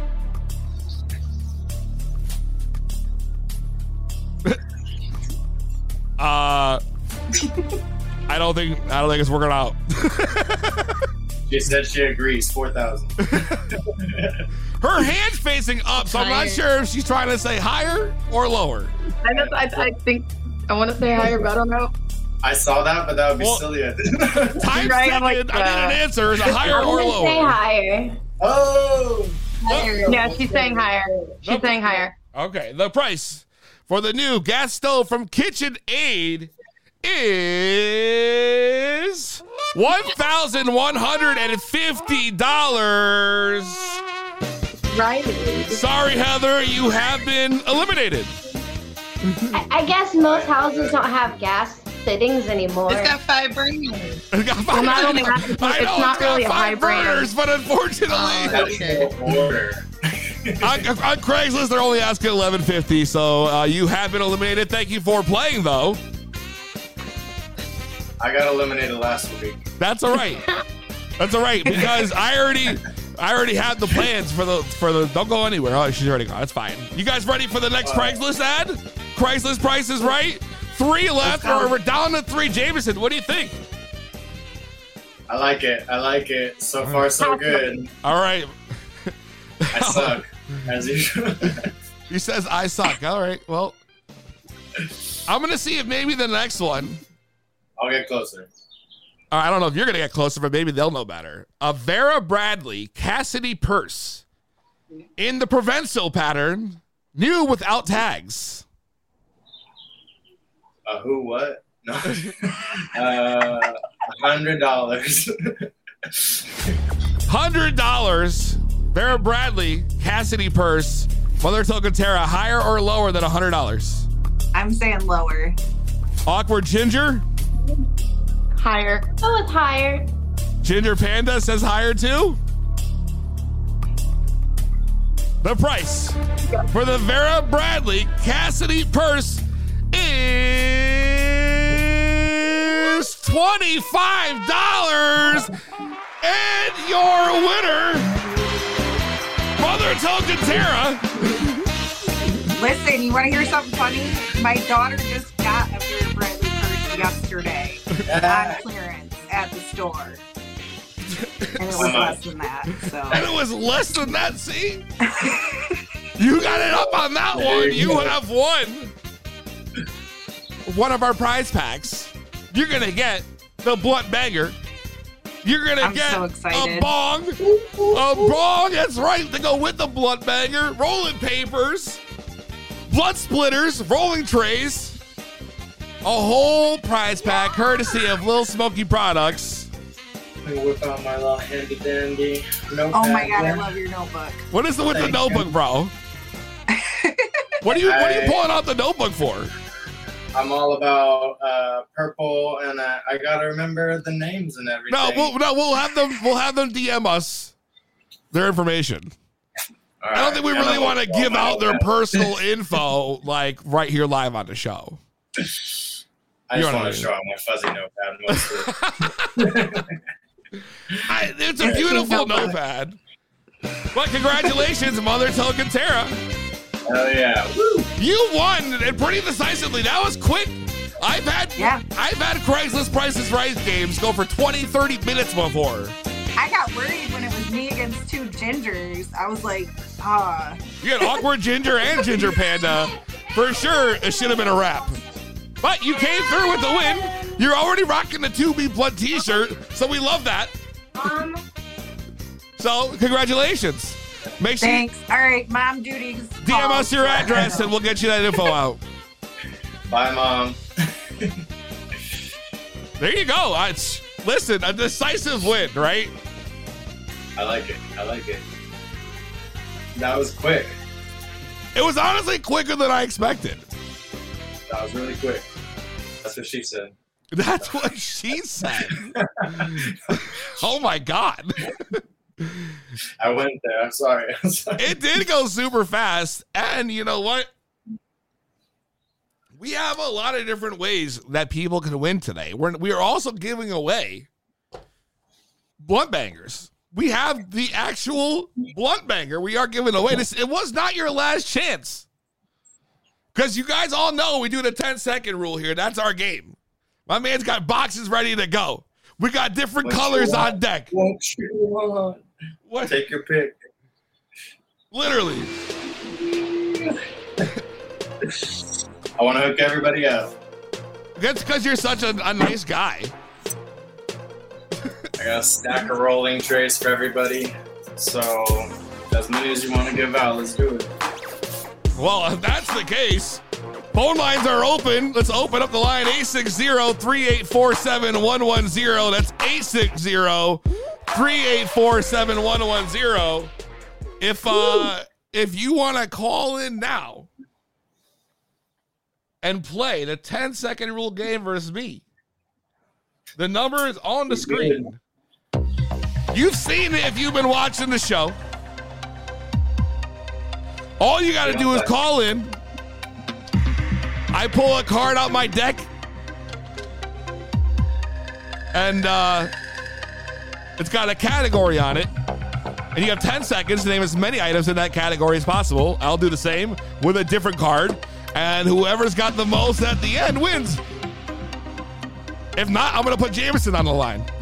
(laughs) I don't think I don't think it's working out. (laughs) She said she agrees, four thousand. (laughs) Her hand's facing up, so I'm not sure if she's trying to say higher or lower. I, just, I, I think I want to say higher, but I don't know. I saw that, but that would be Well- silly. Time Right, I'm like, I need an uh, answer. Is it higher I'm or gonna say higher. oh, Higher. Yeah, she's saying higher. She's Nope. saying higher. Okay, the price for the new gas stove from KitchenAid is one thousand one hundred and fifty dollars. Right. Sorry, Heather, you have been eliminated. I, I guess most houses don't have gas fittings anymore. It's got five burners. It's got Well, not five- only it's, I it's not it's got really a high five brand. burners, but unfortunately, Oh, okay. (laughs) on, on Craigslist, they're only asking eleven fifty. So uh, you have been eliminated. Thank you for playing, though. I got eliminated last week. That's all right. That's all right because I already, I already had the plans for the for the. Don't go anywhere. Oh, she's already gone. That's fine. You guys ready for the next Craigslist ad? Craigslist price is right. Three left. We're, we're down to three. Jameson, what do you think? I like it. I like it. So far, so good. All right. I suck, as (laughs) usual. He says I suck. All right. Well, I'm gonna see if maybe the next one. I'll get closer. Uh, I don't know if you're gonna get closer, but maybe they'll know better. A Vera Bradley Cassidy purse in the Provençal pattern, new without tags. Uh, who? What? No. (laughs) uh, hundred dollars. (laughs) Hundred dollars. Vera Bradley Cassidy purse. Mother Tokatera, higher or lower than hundred dollars? I'm saying lower. Awkward Ginger. Higher. Oh, it's higher. Ginger Panda says higher too. The price for the Vera Bradley Cassidy purse is $25. And your winner, Mother Token Listen, you want to hear something funny? My daughter just yesterday on ah. clearance at the store. (laughs) And it was less than that. So And it was less than that, see? (laughs) you got it up on that There one. you You have won one of our prize packs. You're going to get the blunt banger. You're going to I'm get so a bong. A bong, that's right, to go with the blunt banger. Rolling papers, blood splitters, rolling trays. A whole prize pack courtesy of Lil Smoky Products. Let me whip out my little handy dandy notepad. Oh my god, I love your notebook. What is the with the Thank notebook, you. bro? (laughs) What are you what are you I- pulling out the notebook for? I'm all about uh, purple, and uh, I gotta remember the names and everything. No, we'll no, we'll have them we'll have them DM us their information. All I don't right, think we and really I'll want to whip give my out their notepad. personal (laughs) info like right here live on the show. I You just know what I want to show out my fuzzy notepad mostly. (laughs) I, it's a beautiful notepad. But congratulations, Mother Token Tara. Hell yeah! Woo! You won and pretty decisively. That was quick. I've had Yeah. I've had Craigslist Prices Right games go for 20, 30 minutes before. I got worried when it was me against two gingers. I was like, ah. You got awkward ginger and ginger panda. For sure, it should have been a wrap. But you came through with the win. You're already rocking the 2B Blunt t-shirt, so we love that. Um, So congratulations. Make sure you Thanks. All right, mom duties. DM us your address and we'll get you that info out. (laughs) Bye, mom. (laughs) There you go. Uh, It's, listen, a decisive win, right? I like it. I like it. That was quick. It was honestly quicker than I expected. That was really quick. That's what she said. That's what she said. (laughs) oh my God. I went there. I'm sorry. (laughs) I'm sorry. it did go super fast. And you know what? We have a lot of different ways that people can win today. We're, we are also giving away blunt bangers. We have the actual blunt banger we are giving away. This it was not your last chance. Because you guys all know we do the 10 second rule here. That's our game. My man's got boxes ready to go. We got different What colors on deck. What you want? What? Take your pick. Literally. I want to hook everybody up. That's because you're such a, a nice guy. I got a stack of rolling trays for everybody. So, as many as you want to give out, let's do it. Well, if that's the case, phone lines are open. Let's open up the line 860 384 7110. That's 860 384 7110. If uh if you want to call in now and play the 10 second rule game versus me, the number is on the screen. You've seen it if you've been watching the show. All you got to do is call in. I pull a card out my deck. And uh, it's got a category on it. And you have 10 seconds to name as many items in that category as possible. I'll do the same with a different card. And whoever's got the most at the end wins. If not, I'm going to put Jameson on the line. (laughs) (laughs)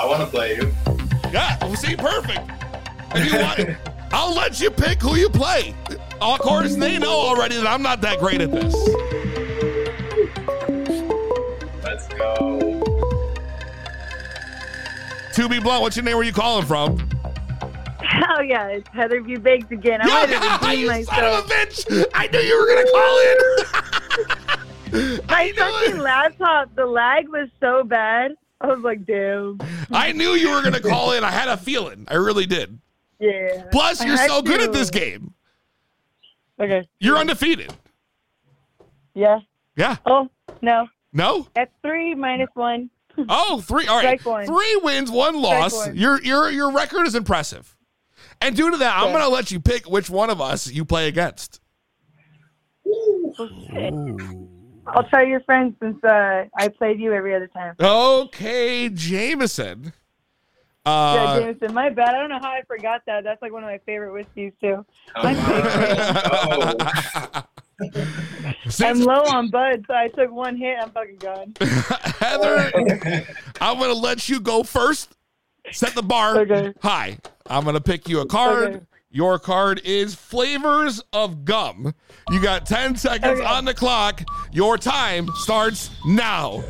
I want to play you. Yeah, well, see, perfect. If you want, (laughs) I'll let you pick who you play. Of course, they know already that I'm not that great at this. Let's go. 2B Blunt, what's your name? Where you calling from? Hell (laughs) oh, yeah, it's Heather B. Baked again. I Yeah, wanted to redeem you son of a bitch! I knew you were gonna call in. (laughs) (laughs) My fucking laptop, the lag was so bad. I was like, damn. I knew you were gonna call in. I had a feeling. I really did. Yeah. Plus, you're so good at this game. Okay. You're undefeated. Yeah. Yeah. Oh, no. No. That's three minus one. Oh, three. All right. Three wins, one loss. one. Your your your record is impressive. And due to that, I'm going to let you pick which one of us you play against. I'll try your friend since uh, I played you every other time. Okay, Jameson. Yeah, Uh, Jameson, my bad. I don't know how I forgot that. That's like one of my favorite whiskeys too. (laughs) I'm low on bud, so I took one hit. I'm fucking gone. (laughs) Heather, (laughs) I'm going to let you go first. Set the bar high. I'm going to pick you a card. Okay. Your card is flavors of gum. You got 10 seconds Okay. on the clock. Your time starts now.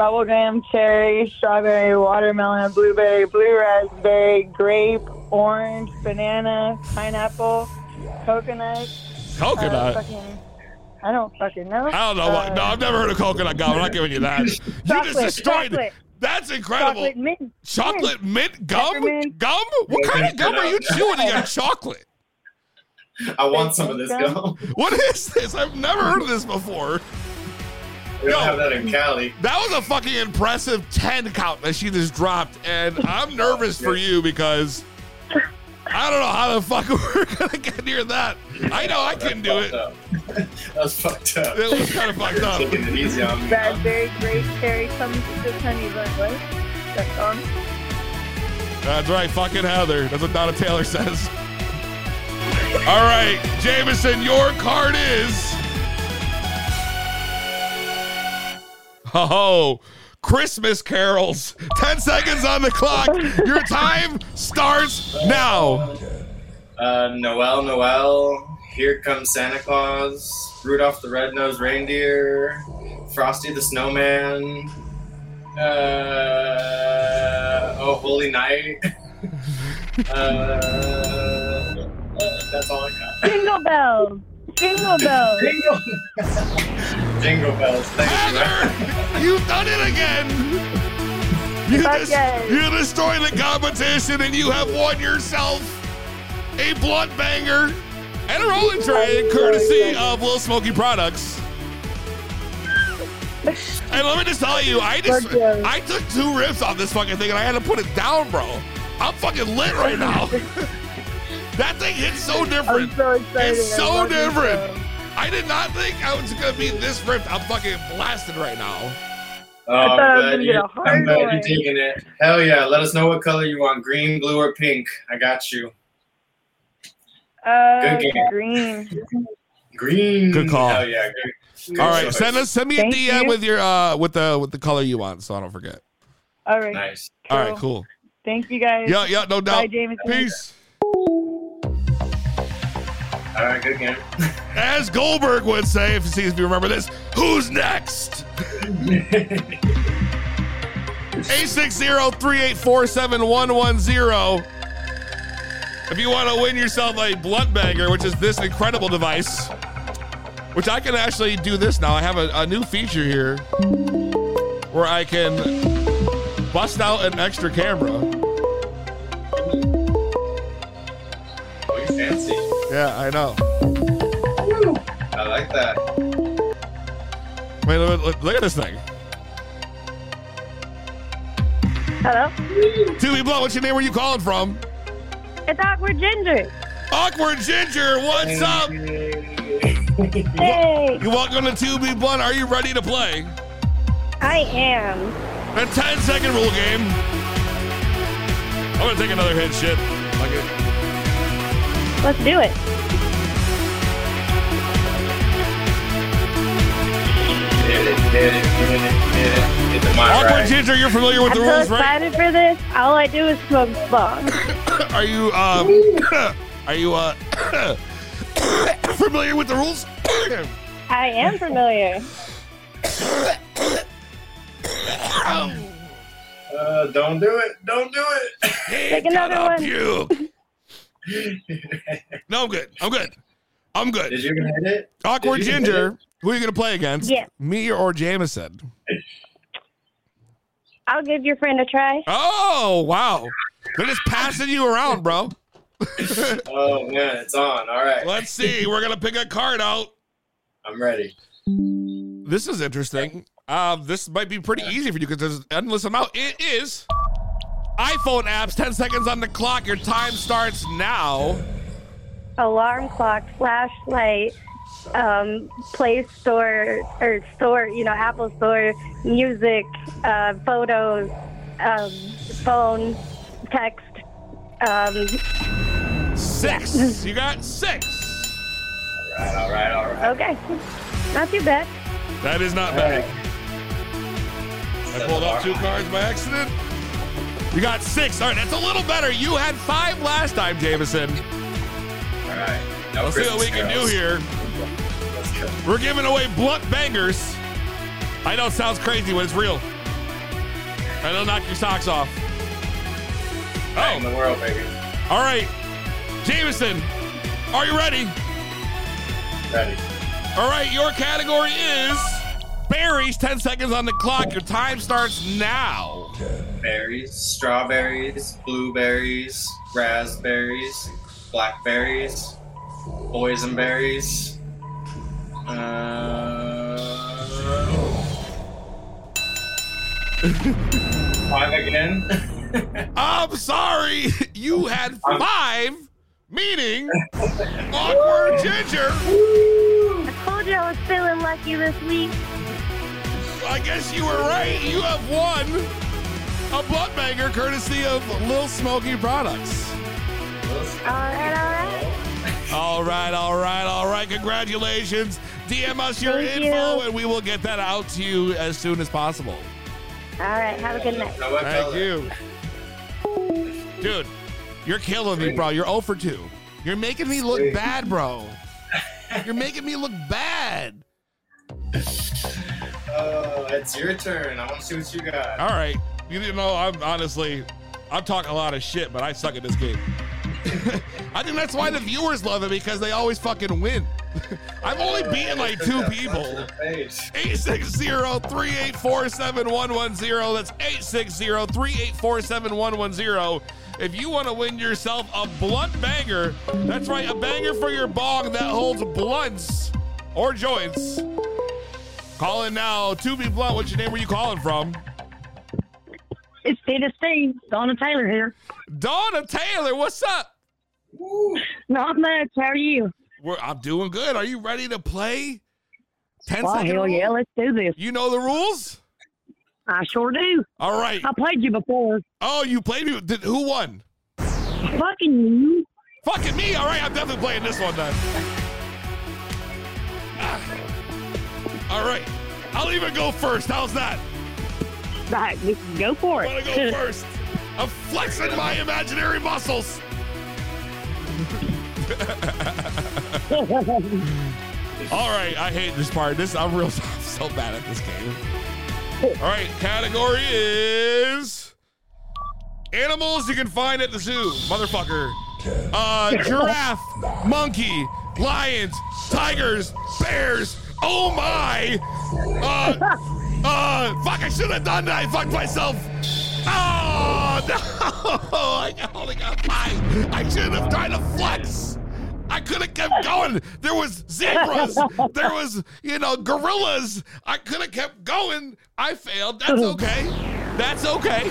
Bubblegum, cherry, strawberry, watermelon, blueberry, blue raspberry, grape, orange, banana, pineapple, coconut. Coconut? uh, fucking, I don't fucking know. I don't know. what, no, I've never heard of coconut gum. I'm not giving you that. You just destroyed chocolate. That's incredible. Chocolate mint. Chocolate mint gum? Peppermint. Gum? What kind of gum are you chewing? You got (laughs) chocolate. I want some of this gum. What is this? I've never heard of this before. We don't have that in Cali. That was a fucking impressive 10 count that she just dropped. And I'm nervous for you because I don't know how the fuck (laughs) we're going to get near that. I know I couldn't do it. That was fucked up. It was kind of fucked up. Taking it easy on me. Raspberry, grape, cherry, comes with honey bun. What? That song? That's right, fucking Heather. That's what Donna Taylor says. All right, Jameson, your card is. Oh, Christmas carols. 10 seconds on the clock. Your time starts now. Uh, Noel, Noel. Here comes Santa Claus. Rudolph the Red-Nosed Reindeer. Frosty the Snowman. Uh, oh, Holy Night. (laughs) uh, that's all I got. Jingle bells. Jingle bells. Jingle, (laughs) Jingle bells. Thank you. (laughs) You've done it again. You, Fuck dis- you destroyed the competition and you have won yourself a blunt banger and a rolling tray courtesy of Little Smoky Products. And let me just tell you, I just I took two rips off this fucking thing and I had to put it down, bro. I'm fucking lit right now. (laughs) that thing hits so different. I'm so excited. It's so love this different. Song. I did not think I was gonna be this ripped. I'm fucking blasted right now. Oh, I I'm thought I was glad, gonna you, get a I'm hard glad you're one. taking it. Hell yeah. Let us know what color you want green, blue, or pink. I got you. Uh, Good game. green. Green. Good call. Hell yeah. Good. good All right, choice. send us send me a DM you. with your uh with the with the color you want, so I don't forget. All right. Nice. All right, cool. Thank you guys. Yeah, yeah, no doubt. Bye, doubt. Jameson. Peace. All right, good game. As Goldberg would say, if you see if you remember this, who's next? (laughs) 860-384-7110. If you want to win yourself a blunt banger, which is this incredible device, which I can actually do this now. I have a, a new feature here where I can bust out an extra camera. Oh, fancy. Yeah, I know. I like that. Wait, look, look- look at this thing. Hello? 2B Blunt, what's your name? Where you calling from? It's Awkward Ginger. Awkward Ginger, what's up? Hey, You welcome to 2B Blunt. Are you ready to play? I am. A 10 second rule game. I'm gonna take another hit shit. Fuck it. Let's do it. Awkward. Ginger, you're familiar with I'm the so rules, right? excited for this. All I do is smoke bongs. (coughs) Are you um (coughs) are you uh (coughs) familiar with the rules? I am familiar. Uh, don't do it. Don't do it. Take another Shut up, one. puke. No, I'm good. I'm good. I'm good. Did you even hit it? Awkward Did you hit Ginger, it? who are you gonna play against? Yeah. Me or Jameson? I'll give your friend a try. Oh wow. They're just passing you around, bro. (laughs) Oh man, it's on. All right. Let's see. We're gonna pick a card out. I'm ready. This is interesting. Um, this might be pretty easy for you because there's endless amount. It is iPhone apps, 10 seconds on the clock. Your time starts now. Alarm clock, flashlight, um, Play Store or store, you know, Apple Store, music, uh, photos, um, phone, text. Um, Six. (laughs) You got six. All right, all right, all right. okay, not too bad. That is not All bad. right. I pulled up two cards by accident. You got six. All right, that's a little better. You had five last time, Jameson. All right. No Let's see what we Christmas can do here. We're giving away blunt bangers. I know it sounds crazy, but it's real. And it'll knock your socks off. Bang in the world, baby. All right, Jameson, are you ready? Ready. All right, your category is berries. 10 seconds on the clock. Your time starts now. Berries, strawberries, blueberries, raspberries, blackberries, boysenberries. Uh, five again. (laughs) I'm sorry. (laughs) You had five, meaning awkward ginger. I told you I was feeling lucky this week. I guess you were right. You have won a blunt banger courtesy of Lil Smoky Products. All right, all right. All right, all right, all right. Congratulations. DM us your Thank info you. and we will get that out to you as soon as possible. All right, have a good night. No, Thank you. Dude, you're killing me, bro. You're 0 for 2. You're making me look bad, bro. (laughs) You're making me look bad. Oh, it's your turn. I want to see what you got. All right. You know, I'm honestly, I'm talking a lot of shit, but I suck at this game. (laughs) I think that's why the viewers love it because they always fucking win. (laughs) I've only beaten like two people. Page. 860-384-7110. That's 860-384-7110. If you want to win yourself a blunt banger, that's right, a banger for your bong that holds blunts or joints. Call in now. 2B Blunt, what's your name? Where you calling from? It's Data Steve, Donna Taylor here. Donna Taylor, what's up? Not much. How are you? We're, I'm doing good. Are you ready to play? 10 Well, hell rule? yeah, let's do this. You know the rules? I sure do. All right. I played you before. Oh, you played me. Did, who won? Fucking you. Fucking me. All right, I'm definitely playing this one then. Ah. All right. I'll even go first. How's that? Right, go for it. I want to go first. I'm flexing my imaginary muscles. (laughs) All right, I hate this part. This I'm real (laughs) I'm so bad at this game. All right, category is animals you can find at the zoo, motherfucker. Uh, (laughs) giraffe, monkey, lions, tigers, bears. Oh my! Uh, uh, fuck! I should have done that. I fucked myself. Oh (laughs) no! I only got five. I should have tried to flex. I could have kept going. There was zebras. there was, you know, gorillas. I could have kept going. I failed. That's (laughs) okay. That's okay.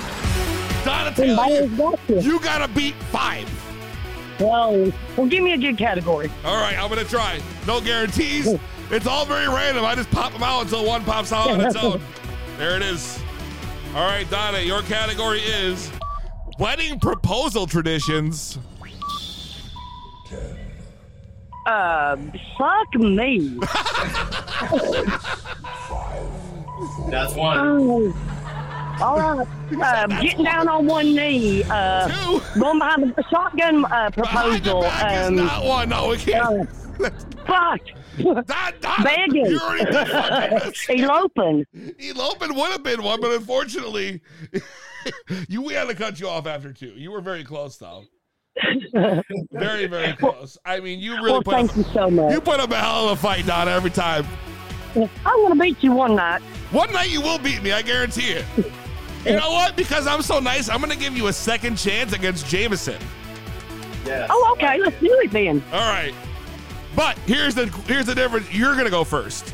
Donatello, you, you gotta beat five. Well, well, give me a good category. All right, I'm gonna try. No guarantees. (laughs) It's all very random. I just pop them out until one pops out on its own. There it is. All right, Donna, your category is wedding proposal traditions. Uh, fuck me. That's one. Oh. All right. Uh, getting down on one knee. Uh, going behind the shotgun uh, proposal. Um, Not one. No, we can't. (laughs) fuck. Begging. You already did fucking Eloping. Eloping would have been one, but unfortunately, (laughs) you we had to cut you off after two. You were very close, though. (laughs) Very, very close. I mean, you really Well, put thank up, you so much. you put up a hell of a fight, Donna, every time. I'm going to beat you one night. One night you will beat me, I guarantee it. You know what? Because I'm so nice, I'm going to give you a second chance against Jameson. Yes. Oh, okay. Let's do it then. All right. But here's the here's the difference. You're going to go first.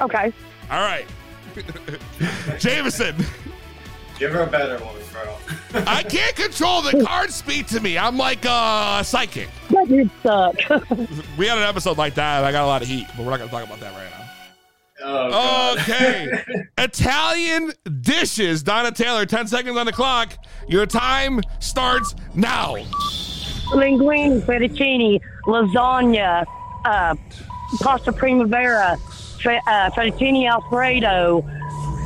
Okay. All right. (laughs) Jameson. Give her a better one, bro. I can't control the cards speak to me. I'm like uh, psychic. That did suck. (laughs) We had an episode like that. And I got a lot of heat, but we're not going to talk about that right now. Oh, Okay. (laughs) Italian dishes. Donna Taylor, 10 seconds on the clock. Your time starts now. Linguine, fettuccine, lasagna, uh, pasta primavera, fe- uh, fettuccine alfredo.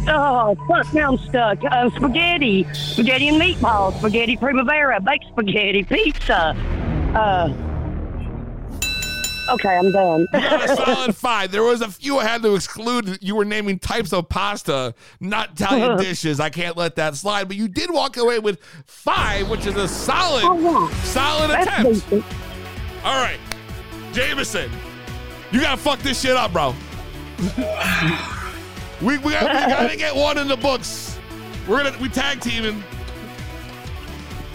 Oh, fuck, now I'm stuck. Uh, spaghetti, spaghetti and meatballs, spaghetti primavera, baked spaghetti, pizza. Uh, okay, I'm done. (laughs) You got a solid five. There was a few I had to exclude. You were naming types of pasta, not Italian (laughs) dishes. I can't let that slide. But you did walk away with five, which is a solid, oh, solid That's attempt. decent. All right, Jameson, you gotta fuck this shit up, bro. (laughs) we we, got, we gotta get one in the books. We're gonna we tag teaming.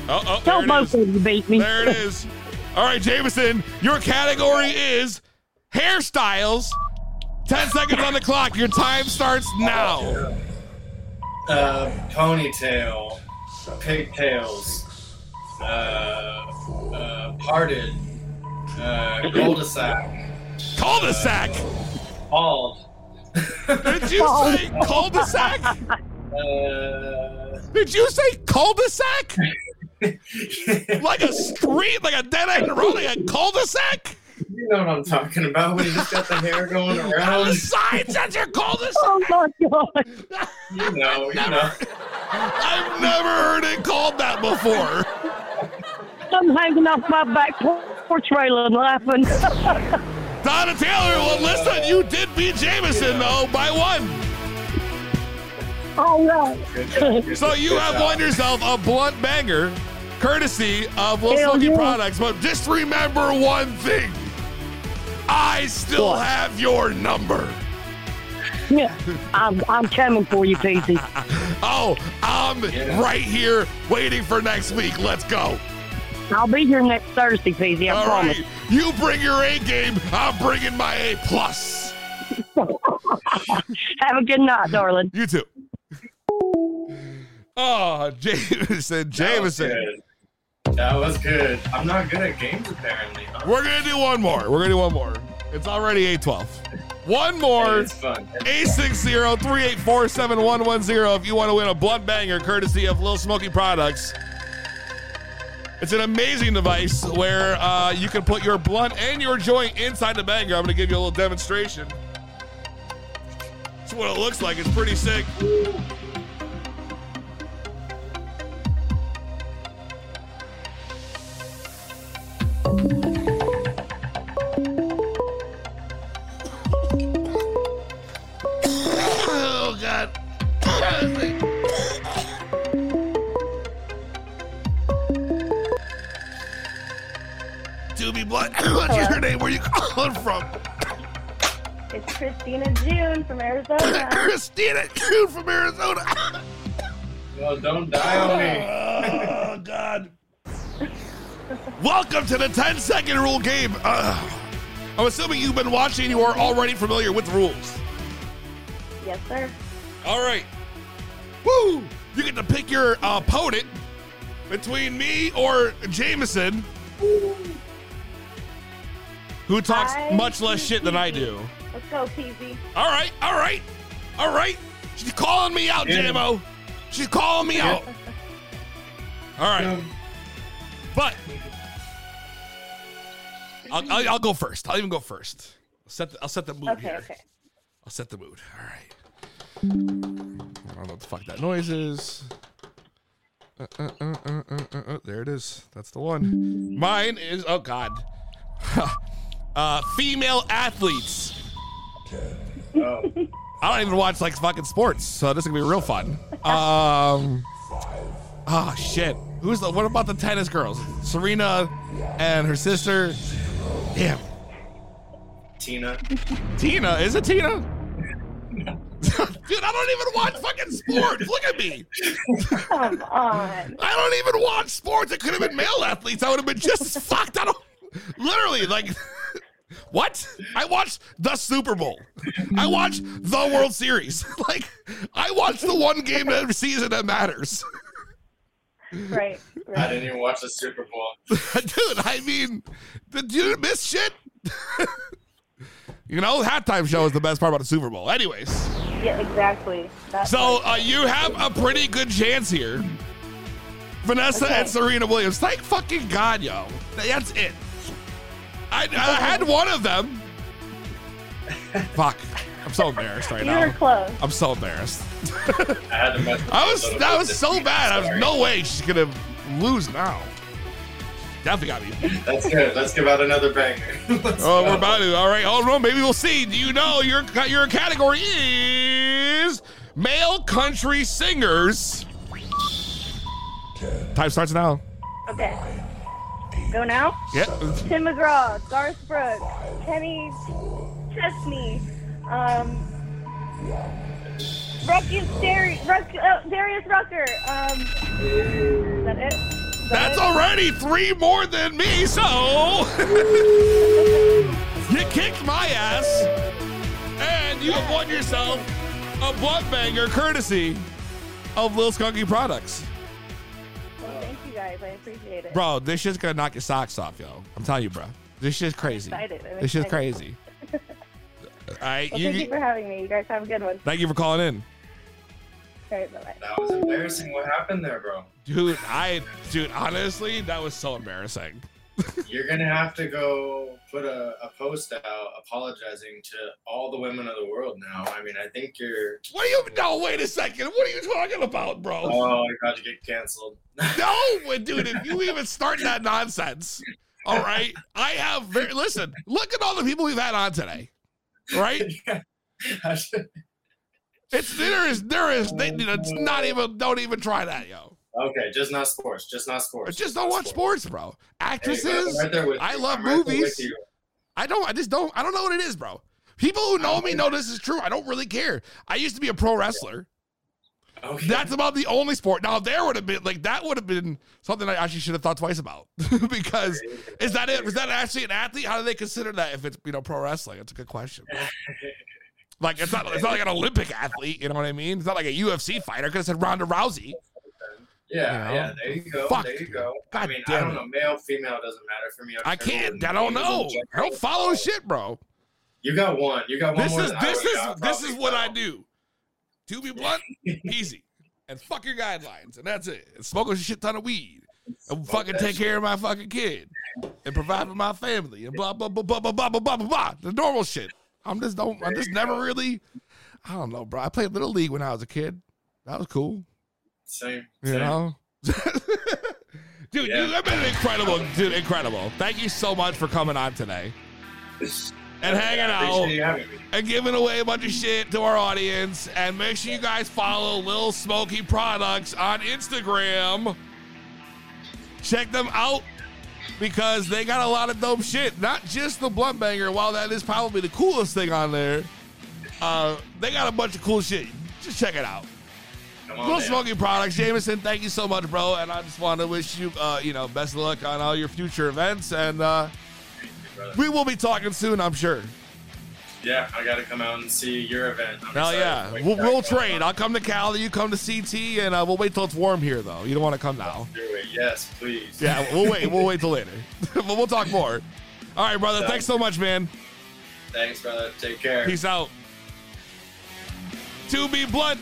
Oh, oh, Don't both of you beat me. There it is. All right, Jameson, your category is hairstyles. 10 seconds on the clock. Your time starts now. Uh, ponytail, pigtails, uh, uh, parted, uh, cul-de-sac, Cul-de-sac. bald. Did you (laughs) say cul-de-sac? Uh, Did you say cul-de-sac? (laughs) (laughs) like a street, like a dead end road, like a cul-de-sac? you know what I'm talking about when you just got the hair going (laughs) around. the sides, that's your cul-de-sac. Oh my god. You know, you know. I've never heard it called that before. I'm hanging off my back porch rail and laughing. Donna Taylor, well, listen, you did beat Jameson, though, by one. All right. Good So you have won yourself a blunt banger, courtesy of Will Hell Smoky yeah. Products. But just remember one thing: I still What? have your number. (laughs) Yeah, I'm, I'm coming for you, Peasy. (laughs) Oh, I'm Yeah. right here waiting for next week. Let's go. I'll be here next Thursday, Peasy. I All promise. right, you bring your A game. I'm bringing my A plus. (laughs) Have a good night, darling. You too. Oh, (laughs) Jameson, That was Jameson. That was good. I'm not good at games apparently. Huh? We're gonna do one more. We're gonna do one more. It's already 812. One more. It's fun. 860-384-7110 if you want to win a blunt banger courtesy of Lil Smoky Products. It's an amazing device where uh, you can put your blunt and your joint inside the banger. I'm going to give you a little demonstration. That's what it looks like. It's pretty sick. Oh, God. 2B Blunt, (coughs) what's your name? Where you calling from? It's Christina June from Arizona. (coughs) Christina June from Arizona. (coughs) Well, don't die on me. Uh, God. Welcome to the 10 second rule game. Uh, I'm assuming you've been watching, you are already familiar with the rules. yes, sir. All right. Woo! You get to pick your uh, opponent between me or Jameson, who talks Hi, much less shit than I do. Let's go, Peasy. All right, all right, all right. She's calling me out, Yeah. JMO. She's calling me out. All right, but I'll, I'll, I'll go first. I'll even go first. I'll set the, I'll set the mood Okay, here. okay. I'll set the mood. All right. I don't know what the fuck that noise is. Uh, uh, uh, uh, uh, uh, uh, there it is. That's the one. Mine is oh god. (laughs) uh, female athletes. Oh, I don't even watch like fucking sports, so this is gonna be real fun. Um. Oh shit. Who's the? What about the tennis girls? Serena and her sister. Damn. Tina. Tina is it Tina? (laughs) Dude, I don't even watch fucking sports. Look at me. Come on. I don't even watch sports. It could have been male athletes. I would have been just fucked. I don't literally like (laughs) what? I watched the Super Bowl. I watched the World Series. (laughs) Like I watched the one game every season that matters. Right. (laughs) I didn't even watch the Super Bowl. (laughs) Dude, I mean, did you miss shit? (laughs) you know, halftime show is the best part about the Super Bowl. Anyways, Yeah, exactly. That's so uh, you have a pretty good chance here. Vanessa Okay. and Serena Williams. Thank fucking God, yo. That's it. I, I had one of them. Fuck. I'm so embarrassed right You were now. close. I'm so embarrassed. I had to mess with I was that was so week. bad. I was no way she's gonna lose now. Definitely got me. That's good. Let's give out another banger. (laughs) Let's Oh, go. we're about to. All right, hold on. Maybe we'll see. Do you know your your category is male country singers? Time starts now. Okay. Go now? Yeah. Tim McGraw, Garth Brooks, Kenny Chesney, um, Ruckus Dari- Ruck, uh, Darius Rucker. Um, is that it? Is that That's it? already three more than me. So (laughs) you kicked my ass, and you have won yourself a blunt banger courtesy of Lil Skunky Products. Well, thank you guys. I appreciate it. Bro, this shit's gonna knock your socks off, yo. I'm telling you, bro. This shit's crazy. excited. I'm This shit's excited. crazy. All right, Well, you, thank you for having me. You guys have a good one. thank you for calling in, All right, bye-bye. That was embarrassing. What happened there, bro? dude. I, dude, honestly, that was so embarrassing. (laughs) You're gonna have to go put a, a post out apologizing to all the women of the world now. I mean, I think you're. What are you? No, wait a second. What are you talking about, bro? Oh, you're about to get canceled. (laughs) No, dude, if you even start that nonsense, all right. I have very listen, look at all the people we've had on today. Right? (laughs) It's there is there is they, it's oh. not even don't even try that, yo. okay, just not sports. Just not sports. just don't watch sports, bro. Actresses, I'm right I love I'm right movies. you. I don't I just don't I don't know what it is, bro. People who know me know this is true. I don't really care. I used to be a pro wrestler. Okay. That's about the only sport. Now there would have been like that would have been something I actually should have thought twice about (laughs) because is that it? Was that actually an athlete? How do they consider that if it's you know pro wrestling? It's a good question. (laughs) Like it's not it's not like an Olympic athlete. You know what I mean? It's not like a UFC fighter. Could have said Ronda Rousey. Yeah, You know? yeah. There you go. Fuck. There you go. I God mean, I don't know. Male, female doesn't matter for me. I can't. I don't know. I don't follow shit, bro. You got one. You got one This is this is this is what I do. To be blunt, easy, and fuck your guidelines, and that's it. And smoke a shit ton of weed, and fucking that take care of my fucking kid, and provide for my family, and blah blah blah blah blah blah blah blah blah. blah. The normal shit. I'm just don't. I'm just never really. I don't know, bro. I played little league when I was a kid. That was cool. Same. You same. know. (laughs) Dude, Yeah. you have been incredible, dude. Incredible. Thank you so much for coming on today and hanging out appreciate you having me. and giving away a bunch of shit to our audience. And make sure you guys follow Lil Smoky Products on Instagram. Check them out because they got a lot of dope shit. Not just the blunt banger, while that is probably the coolest thing on there. Uh, they got a bunch of cool shit. Just check it out. Lil. Smoky Products, Jameson. Thank you so much, bro. And I just want to wish you, uh, you know, best of luck on all your future events. And uh, brother. we will be talking soon, I'm sure. Yeah, I got to come out and see your event. I'm Hell yeah. We'll, we'll trade. I'll come to Cali. You come to CT, and uh, we'll wait till it's warm here, though. You don't want to come now. Yes, please. Yeah, we'll wait. We'll wait till later. (laughs) but we'll talk more. All right, brother. Thanks so much, man. Thanks, brother. Take care. Peace out. To be blunt.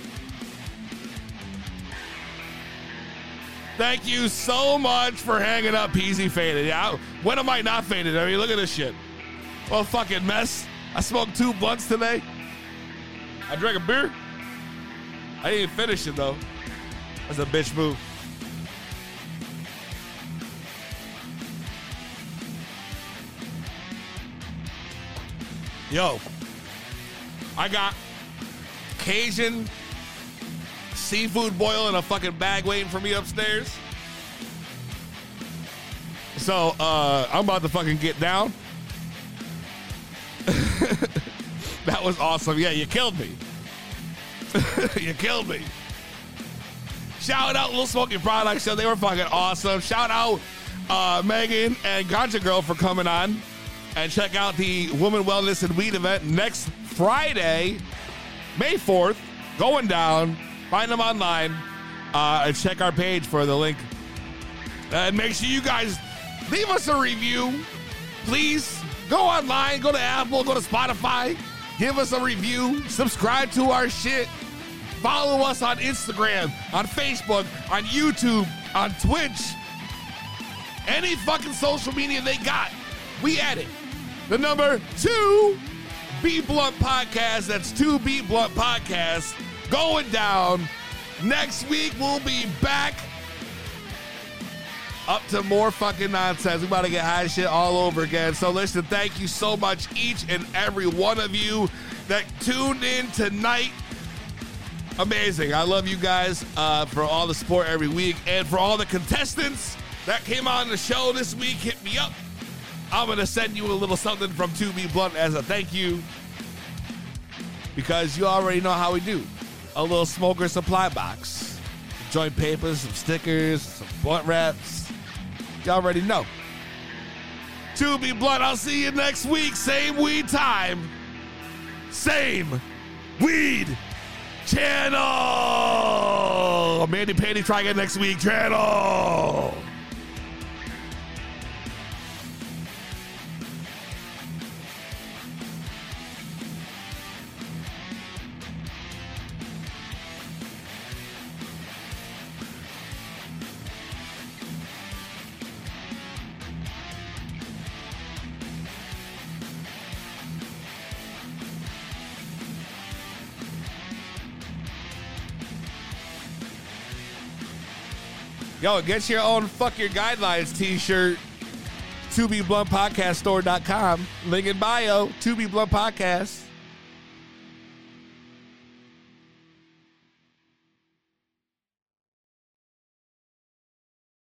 Thank you so much for hanging up, Peasy Faded. Yeah, when am I not faded? I mean, look at this shit. Well, fucking mess. I smoked two blunts today. I drank a beer. I didn't finish it though. That's a bitch move. Yo, I got Cajun seafood boil in a fucking bag waiting for me upstairs. So uh, I'm about to fucking get down. (laughs) that was awesome. Yeah, you killed me. (laughs) you killed me. Shout out Little Smoky Products Show. They were fucking awesome. Shout out uh, Megan and Ganja Girl for coming on. And check out the Woman Wellness and Weed event next Friday, May 4th, going down. Find them online uh, and check our page for the link And make sure you guys leave us a review. Please go online, go to Apple, go to Spotify, give us a review, subscribe to our shit. Follow us on Instagram, on Facebook, on YouTube, on Twitch. Any fucking social media they got, we at it. The number two B Blunt Podcast. That's 2B Blunt Podcast going down. Next week we'll be back up to more fucking nonsense. We about to get high shit all over again. So listen, thank you so much, each and every one of you that tuned in tonight. Amazing. I love you guys uh, for all the support every week and for all the contestants that came on the show this week. Hit me up. I'm going to send you a little something from 2B Blunt as a thank you because you already know how we do. A little smoker supply box, joint papers, some stickers, some blunt wraps. Y'all already know. 2B Blunt, I'll see you next week. Same weed time. Same weed channel. Mandy Panty, try again next week. Channel. Yo, get your own fuck your guidelines t-shirt. 2B Blunt Podcast Store.com. Link in bio. 2B Blunt Podcast.